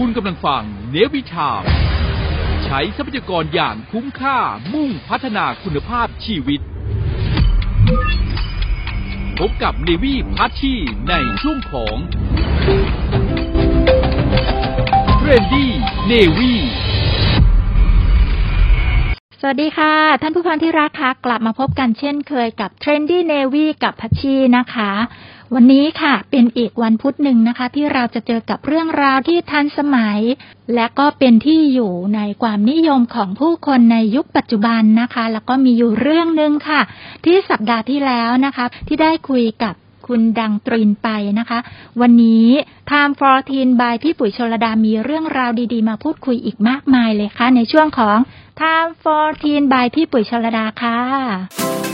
คุณกำลังฟังเนวิชามใช้ทรัพยากรอย่างคุ้มค่ามุ่งพัฒนาคุณภาพชีวิต พบกับ Navy พัชชีในช่วงของ Trendy Navyสวัสดีค่ะ ท่านผู้ฟังที่รักคะกลับมาพบกันเช่นเคยกับ Trendy Navy กับพัชชีนะคะ วันนี้ค่ะเป็นอีกวันพุธหนึ่งนะคะ ที่เราจะเจอกับเรื่องราวที่ทันสมัย และก็เป็นที่อยู่ในความนิยมของผู้คนในยุคปัจจุบันนะคะ แล้วก็มีอยู่เรื่องหนึ่งค่ะ ที่สัปดาห์ที่แล้วนะคะ ที่ได้คุยกับคุณดังตรินไปนะคะ วันนี้ Time for Teen by พี่ปุ๋ยชลดามีเรื่องราวดีๆ มาพูดคุยอีกมากมายเลยค่ะ ในช่วงของ Time for Teen by พี่ปุ๋ยชลดาค่ะ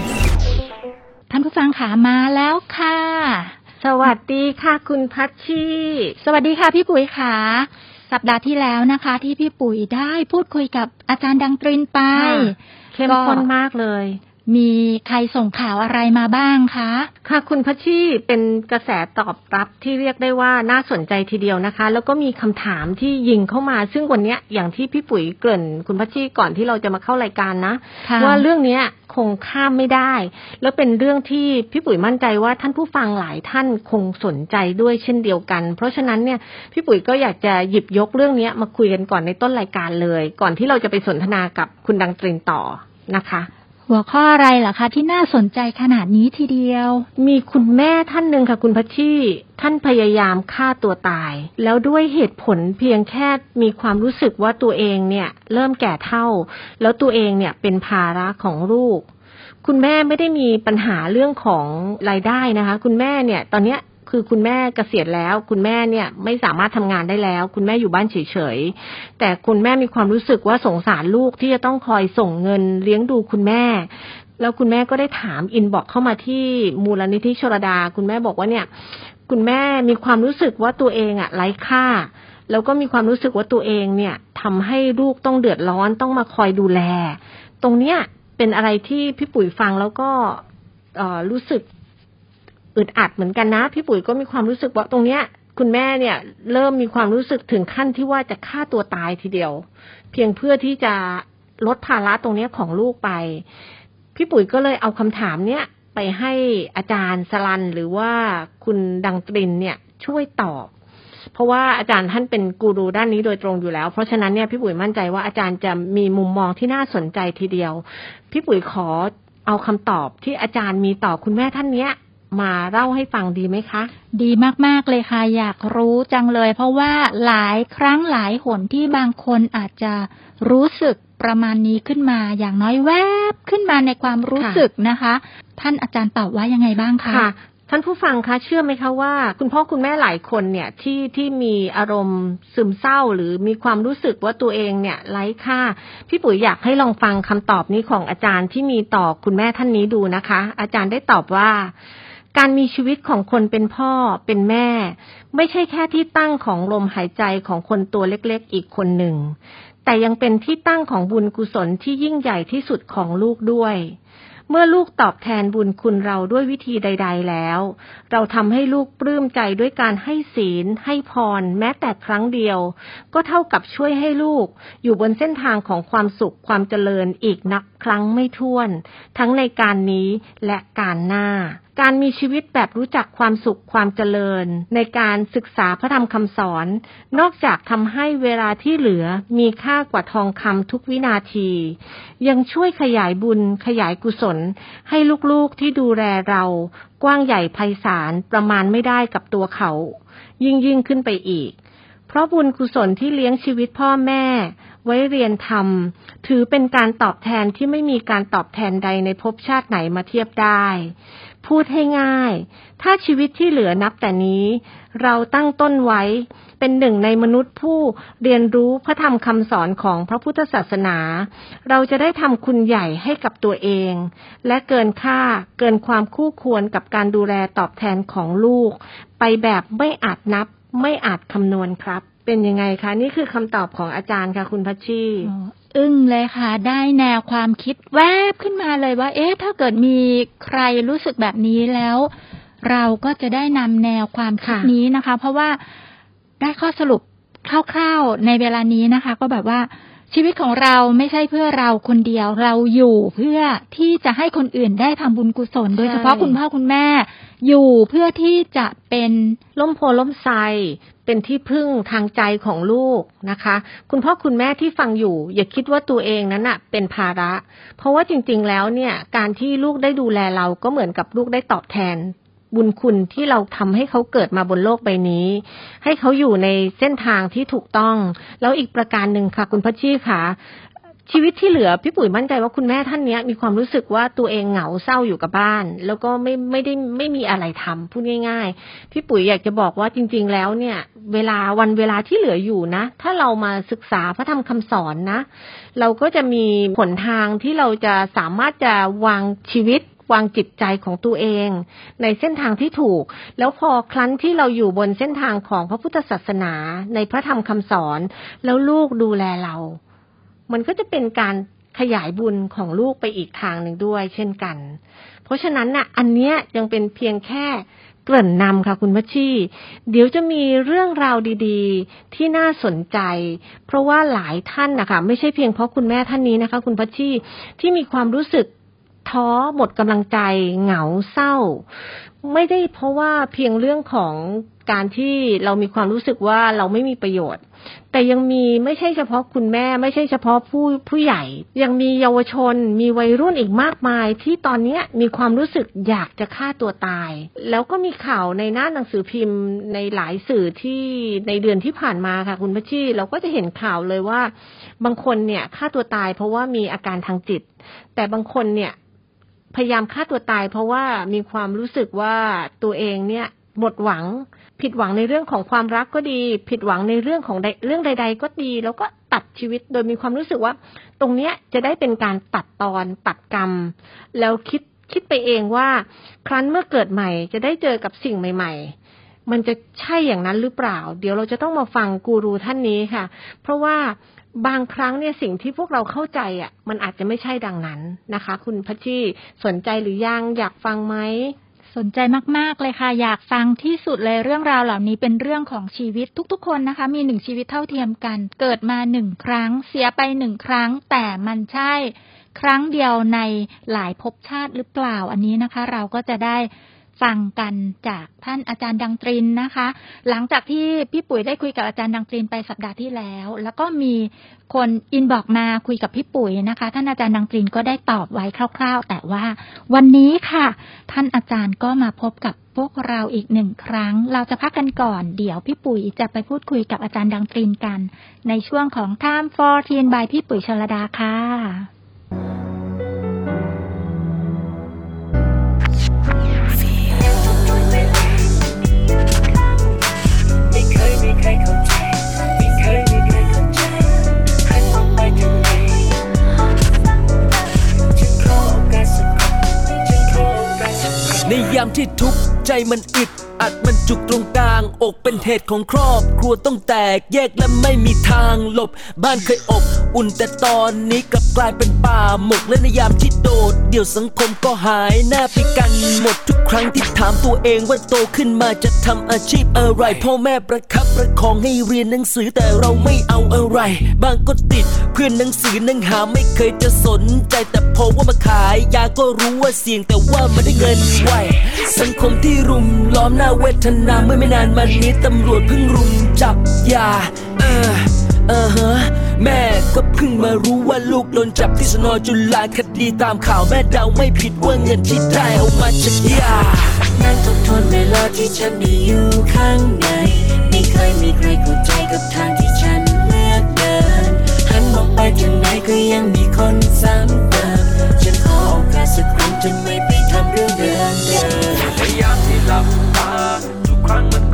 ขามาแล้วค่ะ สวัสดีค่ะ คุณพัชชีสวัสดีค่ะพี่ปุ๋ยขาสัปดาห์ที่แล้วนะคะ ที่พี่ปุ๋ยได้พูดคุยกับอาจารย์ดังตรินไปเข้มข้นมากเลย มีใครส่งข่าวอะไรมาบ้างคะ ค่ะคุณพัชชีเป็นกระแสตอบรับที่เรียกได้ว่าน่าสนใจทีเดียวนะคะ แล้วก็มีคำถามที่ยิงเข้ามา ซึ่งวันเนี้ยอย่างที่พี่ปุ๋ยเกริ่น คุณพัชชีก่อนที่เราจะมาเข้ารายการนะค่ะว่าเรื่องเนี้ยคงข้ามไม่ได้ แล้วเป็นเรื่องที่พี่ปุ๋ยมั่นใจว่าท่านผู้ฟังหลายท่านคงสนใจด้วยเช่นเดียวกัน เพราะฉะนั้นเนี่ยพี่ปุ๋ยก็อยากจะหยิบยกเรื่องเนี้ยมาคุยกันก่อนในต้นรายการเลย ก่อนที่เราจะไปสนทนากับคุณดังตรินต่อนะคะ หัวข้ออะไรเหรอคะ ที่น่าสนใจขนาดนี้ทีเดียว มีคุณแม่ท่านหนึ่งค่ะ คุณพัชชีท่านพยายามฆ่าตัวตาย แล้วด้วยเหตุผลเพียงแค่มีความรู้สึกว่าตัวเองเนี่ย เริ่มแก่เท่า แล้วตัวเองเนี่ยเป็นภาระของลูกคุณแม่ไม่ได้มีปัญหาเรื่องของรายได้นะคะ คุณแม่เนี่ย ตอนเนี้ย คือคุณแม่เกษียณแล้ว คุณแม่เนี่ยไม่สามารถทำงานได้แล้ว คุณแม่อยู่บ้านเฉยๆแต่คุณแม่มีความรู้สึกว่าสงสารลูกที่จะต้องคอยส่งเงินเลี้ยงดูคุณแม่ แล้วคุณแม่ก็ได้ถามอินบอกเข้ามาที่มูลนิธิชรดา คุณแม่บอกว่าเนี่ย คุณแม่มีความรู้สึกว่าตัวเองอะไร้ค่าแล้วก็มีความรู้สึกว่าตัวเองเนี่ยทำให้ลูกต้องเดือดร้อนต้องมาคอยดูแล ตรงเนี้ยเป็นอะไรที่พี่ปุ๋ยฟังแล้วก็รู้สึก อึดอัดเหมือนกันนะ พี่ปุ๋ยก็มีความรู้สึกว่าตรงเนี้ย คุณแม่เนี่ย เริ่มมีความรู้สึกถึงขั้นที่ว่าจะฆ่าตัวตายทีเดียว เพียงเพื่อที่จะลดภาระตรงเนี้ยของลูกไป พี่ปุ๋ยก็เลยเอาคำถามเนี้ยไปให้อาจารย์สลันหรือว่าคุณดังตรินเนี่ยช่วยตอบ เพราะว่าอาจารย์ท่านเป็นกูรูด้านนี้โดยตรงอยู่แล้ว เพราะฉะนั้นเนี่ยพี่ปุ๋ยมั่นใจว่าอาจารย์จะมีมุมมองที่น่าสนใจทีเดียว พี่ปุ๋ยขอเอาคำตอบที่อาจารย์มีต่อคุณแม่ท่านเนี้ย มาเล่าให้ฟังดีไหมคะ ดีมากๆเลยค่ะ อยากรู้จังเลย เพราะว่าหลายครั้งหลายหนที่บางคนอาจจะรู้สึกประมาณนี้ขึ้นมาอย่างน้อยแวบขึ้นมาในความรู้สึกนะคะ ท่านอาจารย์ตอบว่ายังไงบ้างคะค่ะท่านผู้ฟังคะเชื่อไหมคะว่า คุณพ่อคุณแม่หลายคนเนี่ยที่ที่มีอารมณ์ซึมเศร้า หรือมีความรู้สึกว่าตัวเองเนี่ยไร้ค่า พี่ปุ๋ยอยากให้ลองฟังคำตอบนี้ของอาจารย์ที่มีต่อคุณแม่ท่านนี้ดูนะคะ อาจารย์ได้ตอบว่า การมีชีวิตของคนเป็นพ่อเป็นแม่ ไม่ใช่แค่ที่ตั้งของลมหายใจของคนตัวเล็กๆอีกคนหนึ่ง แต่ยังเป็นที่ตั้งของบุญกุศลที่ยิ่งใหญ่ที่สุดของลูกด้วย เมื่อลูกตอบแทนบุญคุณเราด้วยวิธีใด ๆแล้ว เราทำให้ลูกปลื้มใจด้วยการให้ศีล ให้พร แม้แต่ครั้งเดียว ก็เท่ากับช่วยให้ลูก อยู่บนเส้นทางของความสุขความเจริญอีกนับ ครั้งไม่ถ้วน ทั้งในการนี้และการหน้า การมีชีวิตแบบรู้จักความสุขความเจริญ ในการศึกษาพระธรรมคำสอน นอกจากทำให้เวลาที่เหลือมีค่ากว่าทองคำทุกวินาที ยังช่วยขยายบุญขยายกุศล ให้ลูกๆที่ดูแลเรา กว้างใหญ่ไพศาลประมาณไม่ได้กับตัวเขา ยิ่งยิ่งขึ้นไปอีก เพราะบุญกุศลที่เลี้ยงชีวิตพ่อแม่ ไว้เรียนธรรม ถือเป็นการตอบแทนที่ไม่มีการตอบแทนใดในภพชาติไหนมาเทียบได้ พูดให้ง่าย ถ้าชีวิตที่เหลือนับแต่นี้ เราตั้งต้นไว้เป็นหนึ่งในมนุษย์ผู้เรียนรู้พระธรรมคำสอนของพระพุทธศาสนา เราจะได้ทำคุณใหญ่ให้กับตัวเอง และเกินค่าเกินความคู่ควรกับการดูแลตอบแทนของลูก ไปแบบไม่อาจนับไม่อาจคำนวณครับ เป็นยังไงคะ นี่คือคำตอบของอาจารย์ค่ะ คุณพัชชีอ๋ออึ้งเลยค่ะ ได้แนวความคิดแวบขึ้นมาเลยว่า เอ๊ะ ถ้าเกิดมีใครรู้สึกแบบนี้แล้ว เราก็จะได้นำแนวความคิดค่ะนี้นะคะ เพราะว่าได้ข้อสรุปคร่าวๆในเวลานี้นะคะ ก็แบบว่า ชีวิตของเราไม่ใช่เพื่อเราคนเดียวเราอยู่เพื่อที่จะให้คนอื่นได้ทำบุญกุศล โดยเฉพาะคุณพ่อคุณแม่ อยู่เพื่อที่จะเป็นล่มโพล่มไทรเป็นที่พึ่งทางใจของลูกนะคะ คุณพ่อคุณแม่ที่ฟังอยู่ อย่าคิดว่าตัวเองนั้นน่ะเป็นภาระ เพราะว่าจริง ๆ แล้วเนี่ย การที่ลูกได้ดูแลเราก็เหมือนกับลูกได้ตอบแทน บุญคุณที่เราทำให้เขาเกิดมาบนโลกใบนี้ ให้เขาอยู่ในเส้นทางที่ถูกต้อง แล้วอีกประการหนึ่งค่ะ คุณพัชชีค่ะชีวิตที่เหลือพี่ปุ๋ยมั่นใจว่าคุณแม่ท่านเนี้ยมีความรู้สึกว่าตัวเองเหงาเศร้าอยู่กับบ้าน แล้วก็ไม่ไม่ได้ไม่มีอะไรทำพูดง่าย ๆ พี่ปุ๋ยอยากจะบอกว่าจริง ๆ แล้วเนี่ย เวลาวันเวลาที่เหลืออยู่นะ ถ้าเรามาศึกษาพระธรรมคำสอนนะ เราก็จะมีผลทางที่เราจะสามารถจะวางชีวิต วางจิตใจของตัวเอง ในเส้นทางที่ถูก แล้วพอครั้นที่เราอยู่บนเส้นทางของพระพุทธศาสนาในพระธรรมคำสอน แล้วลูกดูแลเรา มันก็จะเป็นการขยายบุญของลูกไปอีกทางหนึ่งด้วย เช่นกัน เพราะฉะนั้นน่ะ อันเนี้ยยังเป็นเพียงแค่เกริ่นนำค่ะคุณพัชชีเดี๋ยวจะมีเรื่องราวดีๆ ที่น่าสนใจ เพราะว่าหลายท่านนะคะไม่ใช่เพียงเพราะคุณแม่ท่านนี้นะคะ คุณพัชชีที่มีความรู้สึก ท้อหมดกำลังใจเหงาเศร้า ไม่ได้เพราะว่าเพียงเรื่องของการที่เรามีความรู้สึกว่าเราไม่มีประโยชน์ แต่ยังมีไม่ใช่เฉพาะคุณแม่ ไม่ใช่เฉพาะผู้ผู้ใหญ่ ยังมีเยาวชน มีวัยรุ่นอีกมากมาย ที่ตอนเนี้ยมีความรู้สึกอยากจะฆ่าตัวตาย แล้วก็มีข่าวในหน้าหนังสือพิมพ์ในหลายสื่อที่ในเดือนที่ผ่านมาค่ะ คุณพัชชีเราก็จะเห็นข่าวเลยว่า บางคนเนี่ยฆ่าตัวตาย เพราะว่ามีอาการทางจิต แต่บางคนเนี่ย พยายามฆ่าตัวตาย เพราะว่ามีความรู้สึกว่าตัวเองเนี่ยหมดหวัง ผิดหวังในเรื่องของความรักก็ดี ผิดหวังในเรื่องของเรื่องใด ๆ ก็ดี แล้วก็ตัดชีวิตโดยมีความรู้สึกว่า ตรงเนี้ยจะได้เป็นการตัดตอนตัดกรรม แล้วคิดคิดไปเองว่า ครั้นเมื่อเกิดใหม่จะได้เจอกับสิ่งใหม่ ๆมันจะใช่อย่างนั้นหรือเปล่า เดี๋ยวเราจะต้องมาฟังกูรูท่านนี้ค่ะ เพราะว่า บางครั้งเนี่ยสิ่งที่พวกเราเข้าใจอะ มันอาจจะไม่ใช่ดังนั้นนะคะ คุณพัชชีสนใจหรือยังอยากฟังไหมสนใจมาก ๆ เลยค่ะ อยากฟังที่สุดเลยเรื่องราวเหล่านี้เป็นเรื่องของชีวิตทุก ๆ คนนะคะ มีหนึ่งชีวิตเท่าเทียมกัน เกิดมาหนึ่งครั้ง เสียไปหนึ่งครั้ง แต่มันใช่ ครั้งเดียวในหลายภพชาติหรือเปล่า อันนี้นะคะ เราก็จะได้ ฟังกันจากท่านอาจารย์ดังตรินนะคะ หลังจากที่พี่ปุ๋ยได้คุยกับอาจารย์ดังตรินไปสัปดาห์ที่แล้ว แล้วก็มีคนอินบอกมาคุยกับพี่ปุ๋ยนะคะ ท่านอาจารย์ดังตรินก็ได้ตอบไว้คร่าว ๆ แต่ว่าวันนี้ค่ะ ท่านอาจารย์ก็มาพบกับพวกเราอีกหนึ่งครั้ง เราจะพักกันก่อน เดี๋ยวพี่ปุ๋ยจะไปพูดคุยกับอาจารย์ดังตรินกัน ในช่วงของ Time for Teen by พี่ปุ๋ยชลดาค่ะ ในยามที่ทุกข์ ใจมันอึดอัดมันจุกตรงกลาง อกเป็นเหตุของครอบครัวต้องแตกแยกและไม่มีทางหลบ บ้านเคยอบอุ่นแต่ตอนนี้กลับกลายเป็นป่าหมกและในยามที่โดด เดี๋ยวสังคมก็หายหน้าไปกันหมดทุกครั้งที่ถามตัวเองว่าโตขึ้นมาจะทำอาชีพอะไร พ่อแม่ประคับประคองให้เรียนหนังสือแต่เราไม่เอาอะไร บางก็ติดเพื่อนหนังสือนังหาไม่เคยจะสนใจแต่พอว่ามาขายยาก็รู้ว่าเสี่ยงแต่ว่ามันได้เงินไวสังคมที่รุมล้อมหน้าเวทนาเมื่อไม่นานมานี้ตำรวจเพิ่งรุมจับยา เออ เออฮะแม่ก็เพิ่งมารู้ว่าลูกโดนจับที่สนอจุฬาคดีตามข่าวแม่เดาไม่ผิดว่าเงินที่ได้เอามาจากยา นั่งทบทวนเวลาที่ฉันได้อยู่ข้างในไม่เคยมีใครเข้าใจกับทางที่ฉันเลือกเดิน หันมองไปทางไหนก็ยังมีคนซ้ำเติมฉันขอโอกาสสักครั้งจะไม่ ยายาม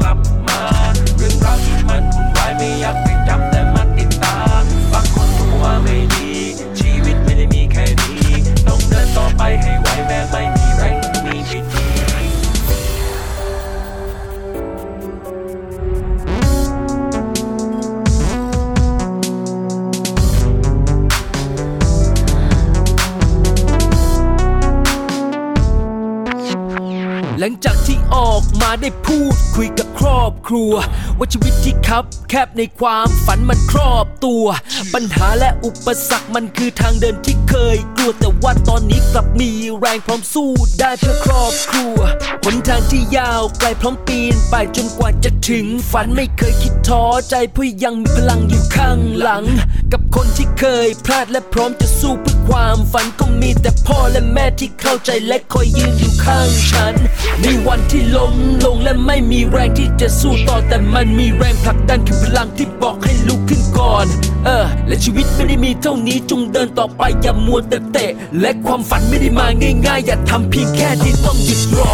ลังจากที่ออกมาได้พูดคุยกับครอบครัว ว่าชีวิตที่คับแคบในความฝันมันครอบตัว ปัญหาและอุปสรรคมันคือทางเดินที่เคยกลัวแต่ว่าตอนนี้กลับมีแรงพร้อมสู้ได้เพื่อครอบครัวหนทางที่ยาวไกลพร้อมปีนไปจนกว่าจะถึงฝันไม่เคยคิดท้อใจเพราะยังมีพลังอยู่ข้างหลัง กับคนที่เคยพลาดและพร้อมจะสู้เพื่อความฝันก็มีแต่พ่อและแม่ที่เข้าใจและคอยยืนอยู่ข้างฉันในวันที่ล้มลงและไม่มีแรงที่จะสู้ต่อแต่มันมีแรงผลักดันคือพลังที่บอกให้ลุกขึ้นก่อน เออ และชีวิตไม่ได้มีเท่านี้จงเดินต่อไปอย่ามัวแต่เตะ และความฝันไม่ได้มาง่ายๆ อย่าทำเพียงแค่ที่ต้องหยุดรอ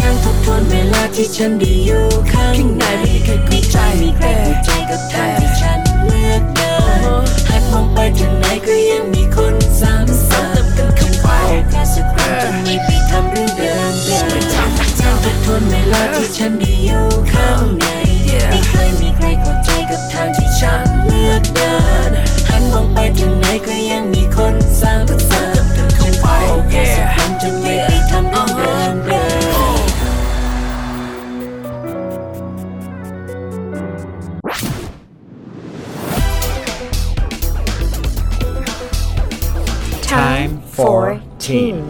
นั่งทบทวนเวลาที่ฉันได้อยู่ข้างข้างในไม่เคยเข้าใจมีใครเข้าใจกับทางที่ฉันเลือกเดินหันมองไปทางไหนก็ยังมีคนซ้ำซ้ำกันเข้าไปโอกาสสักครั้งจะไม่ไปทำเรื่อง วนเวลาที่ฉันได้อยู่ข้างในไม่เคยมีใครเข้าใจกับทางที่ฉันเลือกเดินหันมองไปทางไหนก็ยังมีคนซ้ำซ้ำกันเข้าไปโอกาสสักครั้งจะไม่ไปทำเรื่องเดิมเดิม Time for teens.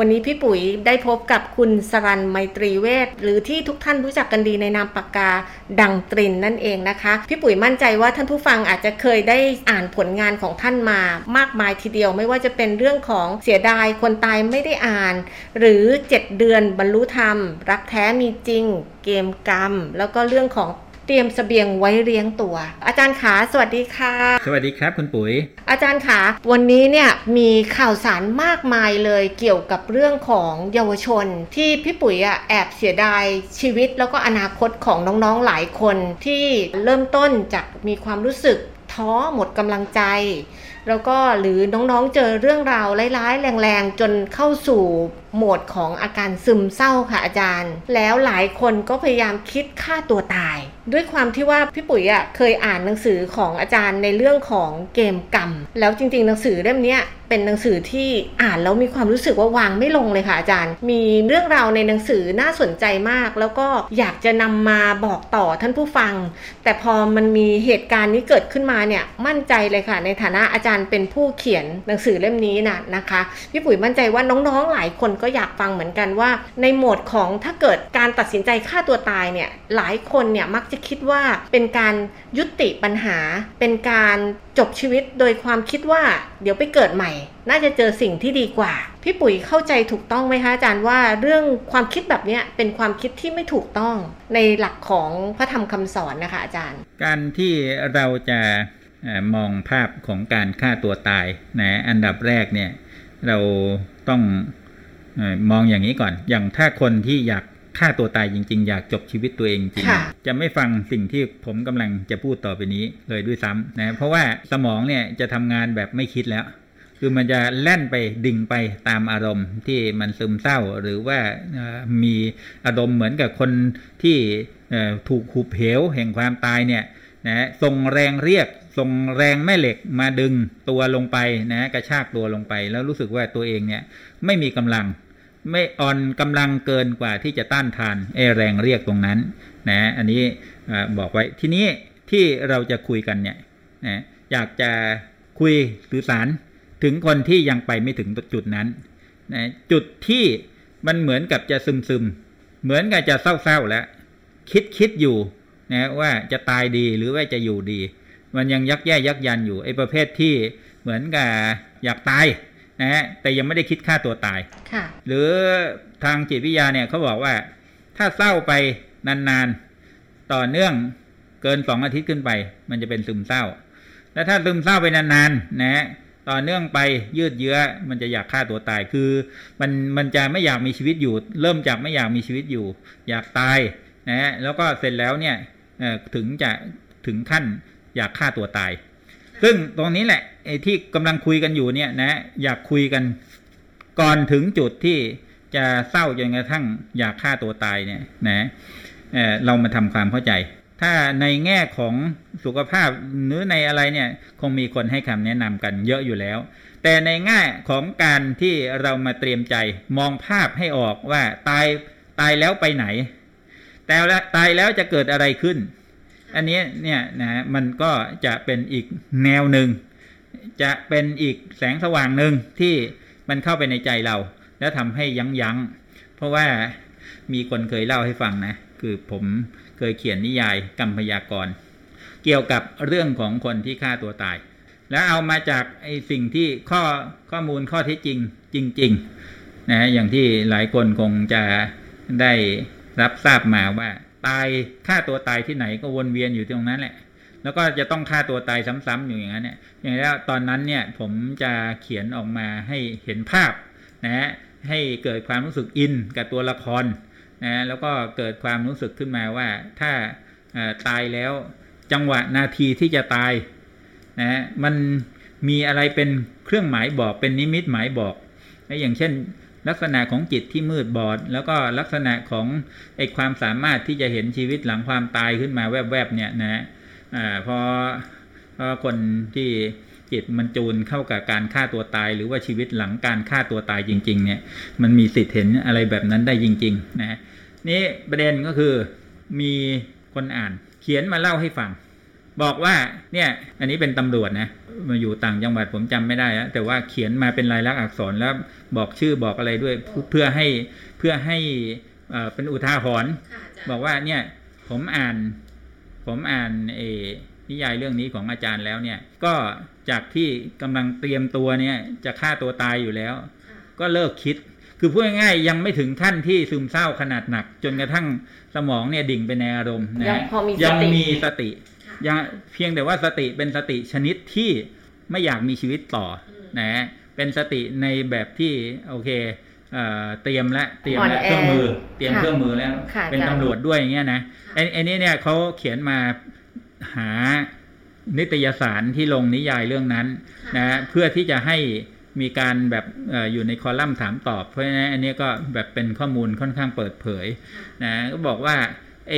วันนี้พี่ปุ๋ยได้พบกับคุณสรันไมตรีเวทหรือที่ทุกท่านรู้จักกันดีในนามปากกาดังตรินนั่นเองนะคะ พี่ปุ๋ยมั่นใจว่าท่านผู้ฟังอาจจะเคยได้อ่านผลงานของท่านมามากมายทีเดียว ไม่ว่าจะเป็นเรื่องของเสียดายคนตายไม่ได้อ่าน หรือ 7 เดือนบรรลุธรรม รักแท้มีจริง เกมกรรม แล้วก็เรื่องของ เตรียมเสบียงไว้เลี้ยงตัว อาจารย์ขาสวัสดีค่ะ สวัสดีครับคุณปุ๋ย อาจารย์คะวันนี้เนี่ยมีข่าวสารมากมายเลยเกี่ยวกับเรื่องของเยาวชน ที่พี่ปุ๋ยอะแอบเสียดายชีวิตแล้วก็อนาคตของน้องๆหลายคนที่เริ่มต้นจากมีความรู้สึกท้อหมดกำลังใจ แล้วก็หรือน้องๆเจอเรื่องราวร้ายๆ แรงๆ จนเข้าสู่ โหมดของอาการซึมเศร้าค่ะอาจารย์ แล้วหลายคนก็พยายามคิดฆ่าตัวตาย ด้วยความที่ว่าพี่ปุ๋ยอะเคยอ่านหนังสือของอาจารย์ในเรื่องของเกมกรรม แล้วจริง ๆ หนังสือเล่มนี้เป็นหนังสือที่อ่านแล้วมีความรู้สึกว่าวางไม่ลงเลยค่ะอาจารย์ มีเรื่องราวในหนังสือน่าสนใจมาก แล้วก็อยากจะนำมาบอกต่อท่านผู้ฟัง แต่พอมันมีเหตุการณ์นี้เกิดขึ้นมาเนี่ยมั่นใจเลยค่ะ ในฐานะอาจารย์เป็นผู้เขียนหนังสือเล่มนี้นะนะคะพี่ปุ๋ยมั่นใจว่าน้องๆหลายคนก็็อยากฟังเหมือนกันว่า ในโหมดของถ้าเกิดการตัดสินใจฆ่าตัวตายเนี่ยหลายคนเนี่ยมักจะคิดว่าเป็นการยุติปัญหา เป็นการจบชีวิตโดยความคิดว่าเดี๋ยวไปเกิดใหม่ น่าจะเจอสิ่งที่ดีกว่า พี่ปุ๋ยเข้าใจถูกต้องไหมคะอาจารย์ว่าเรื่องความคิดแบบนี้เป็นความคิดที่ไม่ถูกต้องในหลักของพระธรรมคำสอนนะคะอาจารย์ การที่เราจะมองภาพของการฆ่าตัวตายนะอันดับแรกเนี่ยเราต้อง มองอย่างนี้ก่อน อย่างถ้าคนที่อยากฆ่าตัวตายจริง ๆ อยากจบชีวิตตัวเองจริงค่ะจะไม่ฟังสิ่งที่ผมกำลังจะพูดต่อไปนี้เลยด้วยซ้ำนะเพราะว่าสมองเนี่ยจะทำงานแบบไม่คิดแล้ว คือมันจะแล่นไปดิ่งไปตามอารมณ์ที่มันซึมเศร้า หรือว่าเอ่อมีอารมณ์เหมือนกับคนที่เอ่อถูกหุบเหวแห่งความตายเนี่ยนะส่งแรงเรียกส่งแรงแม่เหล็กมาดึงตัวลงไปนะกระชากตัวลงไป แล้วรู้สึกว่าตัวเองเนี่ยไม่มีกำลัง ไม่อ่อนกำลังเกินกว่าที่จะต้านทานไอ้แรงเรียกตรงนั้นนะอันนี้บอกไว้ทีนี้ที่เราจะคุยกันเนี่ยนะอยากจะคุยสื่อสารถึงคนที่ยังไปไม่ถึงจุดนั้นนะจุดที่มันเหมือนกับจะซึมซึมเหมือนกับจะเศร้าๆแล้ว คิดคิดอยู่นะว่าจะตายดีหรือว่าจะอยู่ดี มันยังยักแย่ยักยันอยู่ไอ้ประเภทที่เหมือนกับอยากตาย นะฮะแต่ยังไม่ได้คิดฆ่าตัวตายค่ะหรือทางจิตวิทยาเนี่ยเขาบอกว่า ถ้าเศร้าไปนานๆ ต่อเนื่องเกินสองอาทิตย์ขึ้นไป มันจะเป็นซึมเศร้า แล้วถ้าซึมเศร้าไปนานๆนะฮะต่อเนื่องไปยืดเยื้อมันจะอยากฆ่าตัวตายคือ มันมันจะไม่อยากมีชีวิตอยู่ เริ่มจากไม่อยากมีชีวิตอยู่ อยากตายนะฮะแล้วก็เสร็จแล้วเนี่ยเอ่อถึงจะถึงขั้นอยากฆ่าตัวตาย ซึ่งตรงนี้แหละไอ้ที่กำลังคุยกันอยู่เนี่ยนะ อยากคุยกันก่อนถึงจุดที่จะเศร้าจนกระทั่งอยากฆ่าตัวตายเนี่ยนะเออเรามาทำความเข้าใจ ถ้าในแง่ของสุขภาพหรือในอะไรเนี่ยคงมีคนให้คำแนะนำกันเยอะอยู่แล้ว แต่ในแง่ของการที่เรามาเตรียมใจมองภาพให้ออกว่าตายตายแล้วไปไหน แต่ตายแล้วจะเกิดอะไรขึ้น อันนี้เนี่ยนะมันก็จะเป็นอีกแนวหนึ่ง จะเป็นอีกแสงสว่างหนึ่งที่มันเข้าไปในใจเรา แล้วทำให้ยั้งยั้งเพราะว่ามีคนเคยเล่าให้ฟังนะ คือผมเคยเขียนนิยายกรรมพยากร เกี่ยวกับเรื่องของคนที่ฆ่าตัวตาย แล้วเอามาจากไอ้สิ่งที่ข้อข้อมูลข้อเท็จจริงจริงๆนะอย่างที่หลายคนคงจะได้รับทราบมาว่า ตายฆ่าตัวตายที่ไหนก็วนเวียนอยู่ตรงนั้นแหละ แล้วก็จะต้องฆ่าตัวตายซ้ำๆอยู่อย่างนั้นเนี่ยอย่างนี้แล้วตอนนั้นเนี่ยผมจะเขียนออกมาให้เห็นภาพนะฮะให้เกิดความรู้สึกอินกับตัวละครนะแล้วก็เกิดความรู้สึกขึ้นมาว่าถ้าตายแล้วจังหวะนาทีที่จะตายนะฮะมันมีอะไรเป็นเครื่องหมายบอกเป็นนิมิตหมายบอกนะอย่างเช่น ลักษณะของจิตที่มืดบอด แล้วก็ลักษณะของไอความสามารถที่จะเห็นชีวิตหลังความตายขึ้นมาแวบๆเนี่ยนะฮะอ่าพอพอคนที่จิตมันจูนเข้ากับการฆ่าตัวตาย หรือว่าชีวิตหลังการฆ่าตัวตายจริง ๆ เนี่ย มันมีสิทธิ์เห็นอะไรแบบนั้นได้จริง ๆ นะนี่ประเด็นก็คือมีคนอ่าน เขียนมาเล่าให้ฟัง บอกว่าเนี่ยอันนี้เป็นตำรวจนะมาอยู่ต่างจังหวัดผมจำไม่ได้แล้วแต่ว่าเขียนมาเป็นลายลักษณ์อักษรแล้วบอกชื่อบอกอะไรด้วยเพื่อเพื่อให้เพื่อให้เอ่อเป็นอุทาหรณ์บอกว่าเนี่ยผมอ่าน ผมอ่านเออนิยายเรื่องนี้ของอาจารย์แล้วเนี่ย ก็จากที่กำลังเตรียมตัวเนี่ยจะฆ่าตัวตายอยู่แล้ว ก็เลิกคิด คือพูดง่ายๆยังไม่ถึงขั้นที่ซึมเศร้าขนาดหนัก จนกระทั่งสมองเนี่ยดิ่งไปในอารมณ์นะยังพอมีสติ ยังมีสติยังเพียงแต่ว่าสติเป็นสติชนิดที่ไม่อยากมีชีวิตต่อนะเป็นสติในแบบที่โอเคเอ่อเตรียมและเตรียมและอ่อนแอเครื่องมือ เตรียมค่ะเครื่องมือแล้วค่ะเป็นอาจารย์ตำรวจด้วยอย่างเงี้ยนะไอ้ไอ้นี่เนี่ยเขาเขียนมาหานิตยสารที่ลงนิยายเรื่องนั้นนะเพื่อที่จะให้มีการแบบเอออยู่ในคอลัมน์ถามตอบ เพราะฉะนั้นอันนี้ก็แบบเป็นข้อมูลค่อนข้างเปิดเผยนะก็บอกว่าไอ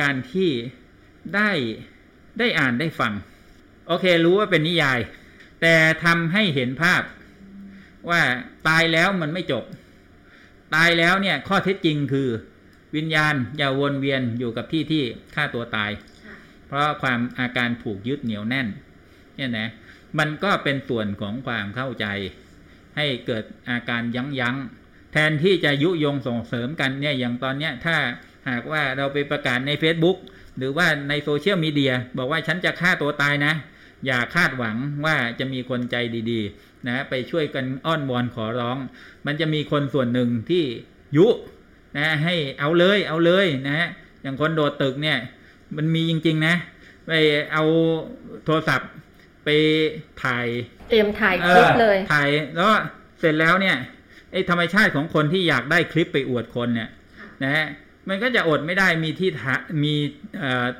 การที่ได้ ได้อ่านได้ฟัง โอเค รู้ว่าเป็นนิยาย แต่ทำให้เห็นภาพ ว่าตายแล้วมันไม่จบ ตายแล้วเนี่ย ข้อเท็จจริงคือ วิญญาณอย่าวนเวียนอยู่กับที่ที่ฆ่าตัวตาย เพราะความอาการผูกยึดเหนียวแน่น เนี่ยนะมันก็เป็นส่วนของความเข้าใจ ให้เกิดอาการยั้งยั้งแทนที่จะยุยงส่งเสริมกันเนี่ยอย่างตอนเนี้ยถ้าหากว่าเราไปประกาศใน Facebook หรือว่าในโซเชียลมีเดียบอกว่าฉันจะฆ่าตัวตายนะ อย่าคาดหวังว่าจะมีคนใจดีๆนะไปช่วยกันอ้อนวอนขอร้อง มันจะมีคนส่วนหนึ่งที่ยุนะให้เอาเลยเอาเลยนะฮะอย่างคนโดดตึกเนี่ย มันมีจริง ๆ นะ ไปเอาโทรศัพท์ไปถ่ายเตรียมถ่ายคลิปเลยออถ่ายแล้วเสร็จแล้วเนี่ยไอ้ธรรมชาติของคนที่อยากได้คลิปไปอวดคนเนี่ยนะฮะ มันก็จะอดไม่ได้มีที่ทามี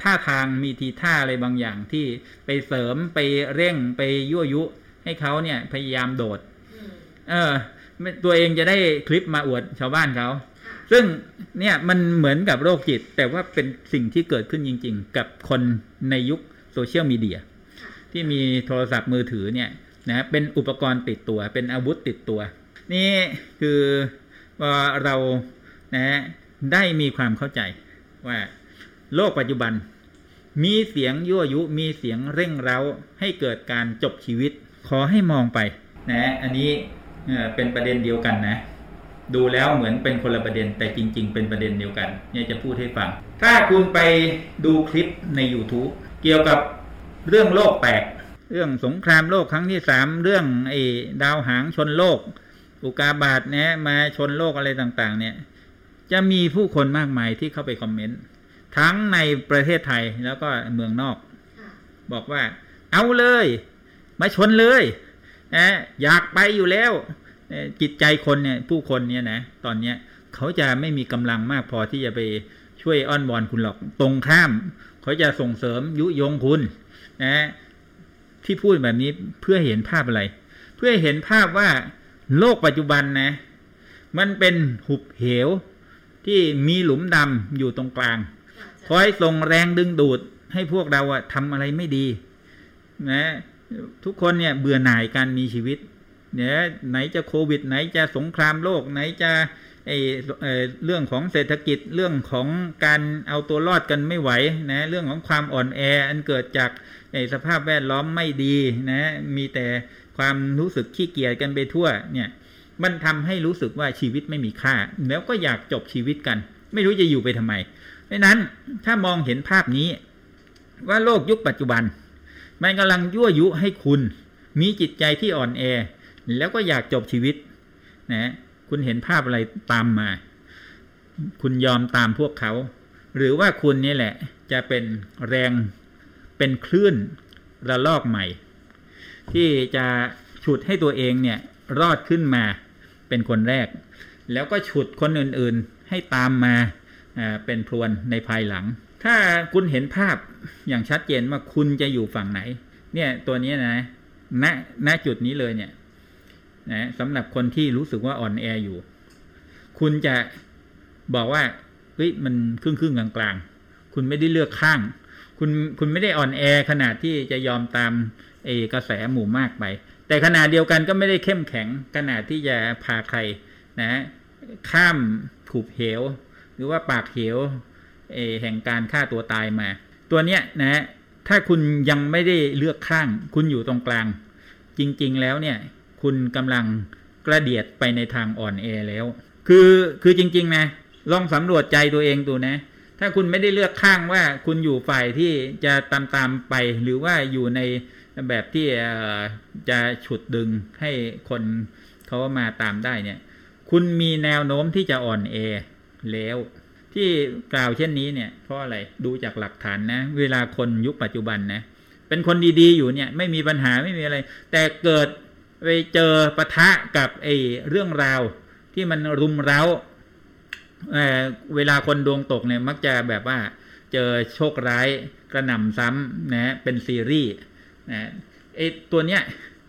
ท่าทางมีทีท่าอะไรบางอย่างที่ไปเสริมไปเร่งไปยั่วยุ ให้เขาเนี่ยพยายามโดด เออ ตัวเองจะได้คลิปมาอวดชาวบ้านเขา ซึ่งเนี่ยมันเหมือนกับโรคจิต แต่ว่าเป็นสิ่งที่เกิดขึ้นจริง ๆ กับคนในยุคโซเชียลมีเดียที่มีโทรศัพท์มือถือเนี่ยนะเป็นอุปกรณ์ติดตัว เป็นอาวุธติดตัว นี่คือเรานะ ได้มีความเข้าใจว่าโลกปัจจุบัน มีเสียงยั่วยุ มีเสียงเร่งเร้าให้เกิดการจบชีวิต ขอให้มองไปนะ อันนี้เป็นประเด็นเดียวกันนะ ดูแล้วเหมือนเป็นคนละประเด็นแต่จริง ๆ เป็นประเด็นเดียวกัน เนี่ยจะพูดให้ฟัง ถ้าคุณไปดูคลิปใน YouTube เกี่ยวกับเรื่องโลกแตกเรื่องสงครามโลกครั้งที่สามเรื่องไอ้ดาวหางชนโลก อุกาบาตเนี่ยมาชนโลกอะไรต่าง ๆ เนี่ย จะมีผู้คนมากมายที่เข้าไปคอมเมนต์ ทั้งในประเทศไทยแล้วก็เมืองนอก บอกว่า เอาเลย มาชนเลยนะอยากไปอยู่แล้วจิตใจคนเนี่ย ผู้คนเนี่ยนะตอนเนี้ยเขาจะไม่มีกำลังมากพอที่จะไปช่วยอ้อนวอนคุณหรอกตรงข้าม เขาจะส่งเสริมยุยงคุณนะที่พูดแบบนี้เพื่อเห็นภาพอะไร เพื่อเห็นภาพว่าโลกปัจจุบันนะ มันเป็นหุบเหว ที่มีหลุมดำอยู่ตรงกลาง คอยส่งแรงดึงดูดให้พวกเราอะทำอะไรไม่ดีนะทุกคนเนี่ยเบื่อหน่ายการมีชีวิตเนี่ยไหนจะโควิด ไหนจะสงครามโลก ไหนจะไอเอ่อเรื่องของเศรษฐกิจเรื่องของการเอาตัวรอดกันไม่ไหวนะเรื่องของความอ่อนแออันเกิดจากไอสภาพแวดล้อมไม่ดีนะมีแต่ความรู้สึกขี้เกียจกันไปทั่วเนี่ย มันทำให้รู้สึกว่าชีวิตไม่มีค่า แล้วก็อยากจบชีวิตกัน ไม่รู้จะอยู่ไปทำไมเพราะฉะนั้นถ้ามองเห็นภาพนี้ ว่าโลกยุคปัจจุบัน มันกำลังยั่วยุให้คุณ มีจิตใจที่อ่อนแอ แล้วก็อยากจบชีวิตนะคุณเห็นภาพอะไรตามมา คุณยอมตามพวกเขา หรือว่าคุณนี่แหละ จะเป็นแรงเป็นคลื่นระลอกใหม่ ที่จะฉุดให้ตัวเองเนี่ย รอดขึ้นมาเป็นคนแรก แล้วก็ฉุดคนอื่นๆให้ตามมาเป็นพรวนในภายหลัง ถ้าคุณเห็นภาพอย่างชัดเจนว่าคุณจะอยู่ฝั่งไหน เนี่ยตัวนี้นะณณจุดนี้เลยเนี่ยนะสำหรับคนที่รู้สึกว่าอ่อนแออยู่ คุณจะบอกว่าเฮ้ยมันครึ่งครึ่งๆกลางๆคุณไม่ได้เลือกข้าง คุณคุณไม่ได้อ่อนแอขนาดที่จะยอมตามเอกระแสหมู่มากไป แต่ขนาดเดียวกันก็ไม่ได้เข้มแข็งขนาดที่จะพาใครนะข้ามถูกเหว หรือว่าปากเหวเแห่งการฆ่าตัวตายมา ตัวเนี้ยนะถ้าคุณยังไม่ได้เลือกข้าง คุณอยู่ตรงกลาง จริง ๆ แล้วเนี่ย คุณกำลังกระเดียดไปในทางอ่อนแอแล้ว คือคือจริง ๆ นะ ลองสำรวจใจตัวเองดูนะ ถ้าคุณไม่ได้เลือกข้างว่าคุณอยู่ฝ่ายที่จะตามตามๆไป หรือว่าอยู่ใน แบบที่จะฉุดดึงให้คนเขามาตามได้เนี่ย คุณมีแนวโน้มที่จะอ่อนแอแล้วที่กล่าวเช่นนี้เนี่ยเพราะอะไรดูจากหลักฐานนะ เวลาคนยุคปัจจุบันนะเป็นคนดีๆอยู่เนี่ย ไม่มีปัญหาไม่มีอะไร แต่เกิดไปเจอปะทะกับไอ้เรื่องราวที่มันรุมเร้าเเวลาคนดวงตกเนี่ยมักจะแบบว่า เจอโชคร้ายกระหน่ำซ้ำนะเป็นซีรีส์ ไอ้ตัวเนี้ย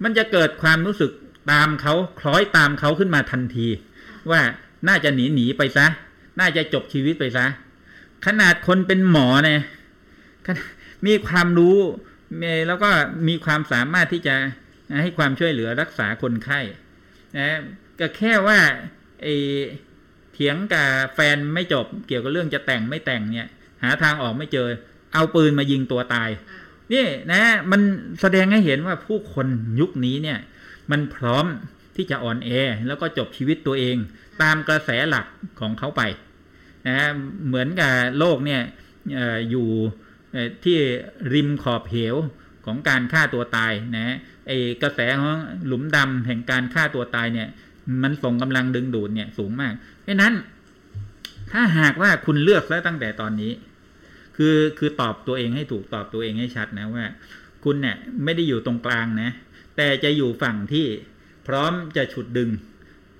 มันจะเกิดความรู้สึกตามเขาคล้อยตามเขาขึ้นมาทันที ว่าน่าจะหนีหนีไปซะ น่าจะจบชีวิตไปซะ ขนาดคนเป็นหมอเนี่ยมีความรู้แล้วก็มีความสามารถที่จะให้ความช่วยเหลือรักษาคนไข้นะก็แค่ว่าไอ้เถียงกับแฟนไม่จบเกี่ยวกับเรื่องจะแต่งไม่แต่งเนี่ย หาทางออกไม่เจอ เอาปืนมายิงตัวตาย นี่นะ มันแสดงให้เห็นว่าผู้คนยุคนี้เนี่ย มันพร้อมที่จะอ่อนแอ แล้วก็จบชีวิตตัวเอง ตามกระแสหลักของเขาไปนะเหมือนกับโลกเนี่ยอยู่ที่ริมขอบเหวของการฆ่าตัวตายนะไอกระแสของหลุมดำแห่งการฆ่าตัวตายเนี่ย มันส่งกำลังดึงดูดเนี่ยสูงมากเพราะนั้น ถ้าหากว่าคุณเลือกแล้วตั้งแต่ตอนนี้ คือคือตอบตัวเองให้ถูกตอบตัวเองให้ชัดนะว่า คุณเนี่ยไม่ได้อยู่ตรงกลางนะ แต่จะอยู่ฝั่งที่พร้อมจะฉุดดึง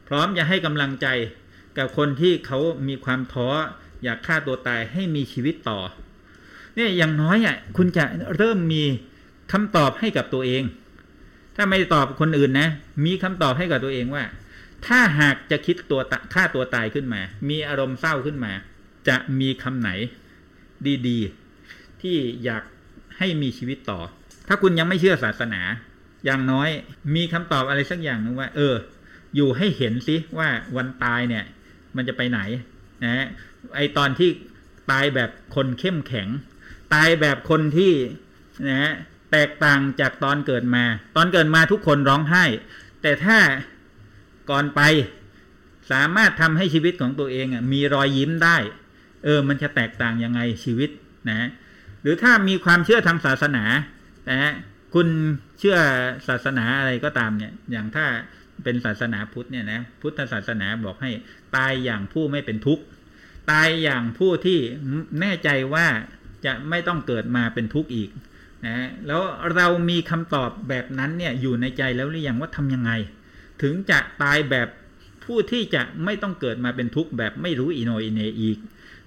พร้อมจะให้กำลังใจกับคนที่เขามีความท้ออยากฆ่าตัวตายให้มีชีวิตต่อ เนี่ยอย่างน้อยอะคุณจะเริ่มมีคำตอบให้กับตัวเอง ถ้าไม่ตอบคนอื่นนะ มีคำตอบให้กับตัวเองว่า ถ้าหากจะคิดตัวฆ่าตัวตายขึ้นมา มีอารมณ์เศร้าขึ้นมา จะมีคำไหน ดีๆ ที่อยากให้มีชีวิตต่อ ถ้าคุณยังไม่เชื่อศาสนา อย่างน้อยมีคำตอบอะไรสักอย่างหนึงว่า เออ อยู่ให้เห็นสิว่าวันตายเนี่ย มันจะไปไหนนะฮะไอตอนที่ตายแบบคนเข้มแข็ง ตายแบบคนที่นะฮะแตกต่างจากตอนเกิดมา ตอนเกิดมาทุกคนร้องไห้ แต่ถ้าก่อนไปสามารถทำให้ชีวิตของตัวเองมีรอยยิ้มได้ เออมันจะแตกต่างยังไงชีวิตนะหรือถ้ามีความเชื่อทางศาสนานะคุณเชื่อศาสนาอะไรก็ตามเนี่ย อย่างถ้าเป็นศาสนาพุทธเนี่ยนะพุทธศาสนาบอกให้ตายอย่างผู้ไม่เป็นทุกข์ตายอย่างผู้ที่แน่ใจว่าจะไม่ต้องเกิดมาเป็นทุกข์อีกนะแล้วเรามีคำตอบแบบนั้นเนี่ยอยู่ในใจแล้วหรือยังว่าทำยังไง ถึงจะตายแบบผู้ที่จะไม่ต้องเกิดมาเป็นทุกข์แบบไม่รู้อีโนอีเนอีก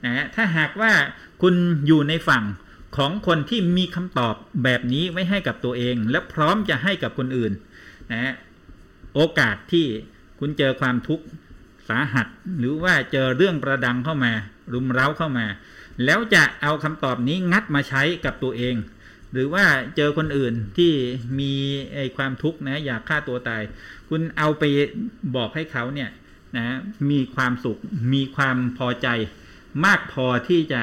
นะฮะถ้าหากว่าคุณอยู่ในฝั่งของคนที่มีคำตอบแบบนี้ไว้ให้กับตัวเอง และพร้อมจะให้กับคนอื่นนะฮะโอกาสที่คุณเจอความทุกข์สาหัส หรือว่าเจอเรื่องประดังเข้ามา รุมเร้าเข้ามา แล้วจะเอาคำตอบนี้งัดมาใช้กับตัวเอง หรือว่าเจอคนอื่นที่มีไอความทุกข์นะอยากฆ่าตัวตาย คุณเอาไปบอกให้เขาเนี่ยนะมีความสุขมีความพอใจ มากพอที่จะ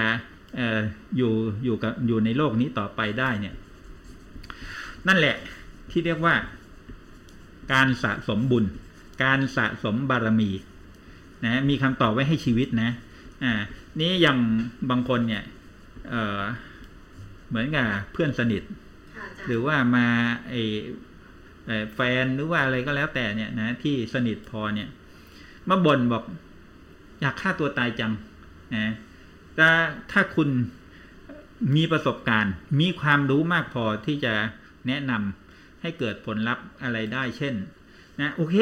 เอ่ออยู่อยู่กับอยู่ในโลกนี้ต่อไปได้เนี่ย นั่นแหละที่เรียกว่า การสะสมบุญ การสะสมบารมีนะมีคำตอบไว้ให้ชีวิตนะอ่านี้อย่างบางคนเนี่ยเออเหมือนกับเพื่อนสนิท หรือว่ามาไอเอ่อแฟนหรือว่าอะไรก็แล้วแต่เนี่ยนะที่สนิทพอเนี่ยมาบ่นบอกอยากฆ่าตัวตายจัง นะแต่ถ้าคุณมีประสบการณ์ มีความรู้มากพอที่จะแนะนำให้เกิดผลลัพธ์อะไรได้เช่นนะโอเค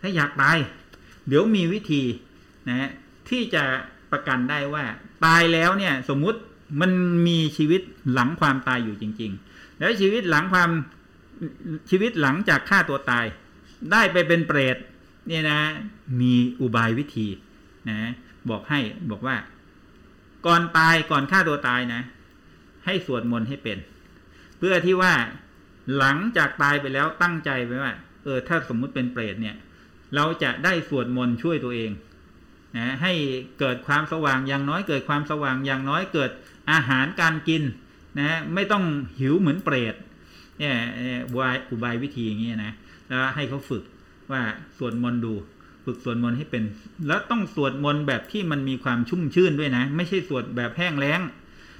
ถ้าอยากตาย เดี๋ยวมีวิธีนะที่จะประกันได้ว่า ตายแล้วเนี่ยสมมุติมันมีชีวิตหลังความตายอยู่จริง ๆ แล้วชีวิตหลังความชีวิตหลังจากฆ่าตัวตาย ได้ไปเป็นเปรตเนี่ยนะ มีอุบายวิธีนะ บอกให้บอกว่า ก่อนตายก่อนฆ่าตัวตายนะ ให้สวดมนต์ให้เป็น เพื่อที่ว่าหลังจากตายไปแล้วตั้งใจไว้ว่า เออ ถ้าสมมุติเป็นเปรตเนี่ย เราจะได้สวดมนต์ช่วยตัวเองนะให้เกิดความสว่างอย่างน้อยเกิดความสว่างอย่างน้อยเกิดอาหารการกินนะไม่ต้องหิวเหมือนเปรตเนี่ยอุบายอุบายวิธีอย่างนี้นะแล้วให้เขาฝึกว่าสวดมนต์ดู ฝึกสวดมนต์ให้เป็น แล้วต้องสวดมนต์แบบที่มันมีความชุ่มชื่นด้วยนะ ไม่ใช่สวดแบบแห้งแล้ง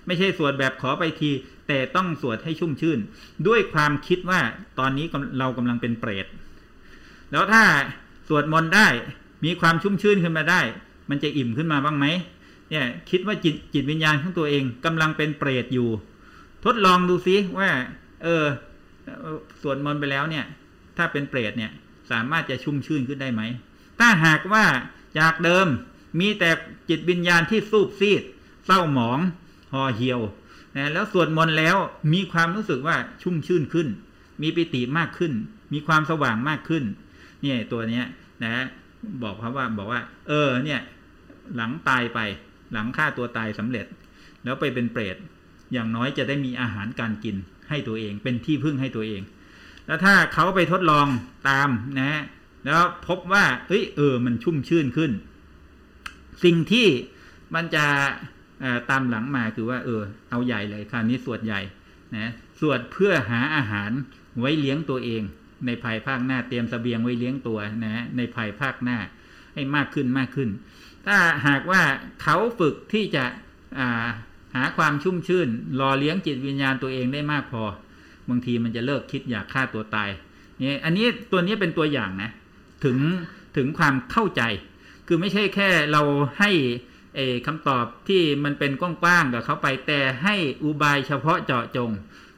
ไม่ใช่สวดแบบขอไปที แต่ต้องสวดให้ชุ่มชื่น ด้วยความคิดว่าตอนนี้เรากำลังเป็นเปรตแล้วถ้าสวดมนต์ได้มีความชุ่มชื่นขึ้นมาได้ มันจะอิ่มขึ้นมาบ้างไหมเนี่ยคิดว่าจิตจิตวิญญาณของตัวเองกำลังเป็นเปรตอยู่ ทดลองดูซิว่า เออสวดมนต์ไปแล้วเนี่ย ถ้าเป็นเปรตเนี่ย สามารถจะชุ่มชื่นขึ้นได้ไหม ถ้าหากว่าจากเดิมมีแต่จิตวิญญาณที่สูบซีด เศร้าหมองห่อเหี่ยวนะแล้วสวดมนต์แล้วมีความรู้สึกว่าชุ่มชื่นขึ้น มีปิติมากขึ้น มีความสว่างมากขึ้น เนี่ยตัวเนี้ยนะบอกเขาว่าบอกว่า เออ เนี่ย หลังตายไป หลังฆ่าตัวตายสำเร็จ แล้วไปเป็นเปรตอย่างน้อยจะได้มีอาหารการกินให้ตัวเอง เป็นที่พึ่งให้ตัวเอง แล้วถ้าเขาไปทดลองตามนะ แล้วพบว่าเอ้ยเออ มันชุ่มชื่นขึ้น สิ่งที่มันจะตามหลังมาคือว่า เออ เอาใหญ่เลยคราวนี้สวดใหญ่นะสวดเพื่อหาอาหารไว้เลี้ยงตัวเอง ในภายภาคหน้าเตรียมสเสบียงไว้เลี้ยงตัวนะในภายภาคหน้า ให้มากขึ้นมากขึ้น ถ้าหากว่าเขาฝึกที่จะาหาความชุ่มชื่นรอเลี้ยงจิตวิญญาณตัวเองได้มากพอบางทีมันจะเลิกคิดอยากฆ่าตัวตายเนี่ยอันนี้ตัวนี้เป็นตัวอย่างนะ ถึงถึงความเข้าใจ คือไม่ใช่แค่เราให้คำตอบที่มันเป็นกว้างๆกับเขาไปแต่ให้อุบายเฉพาะเจาะจง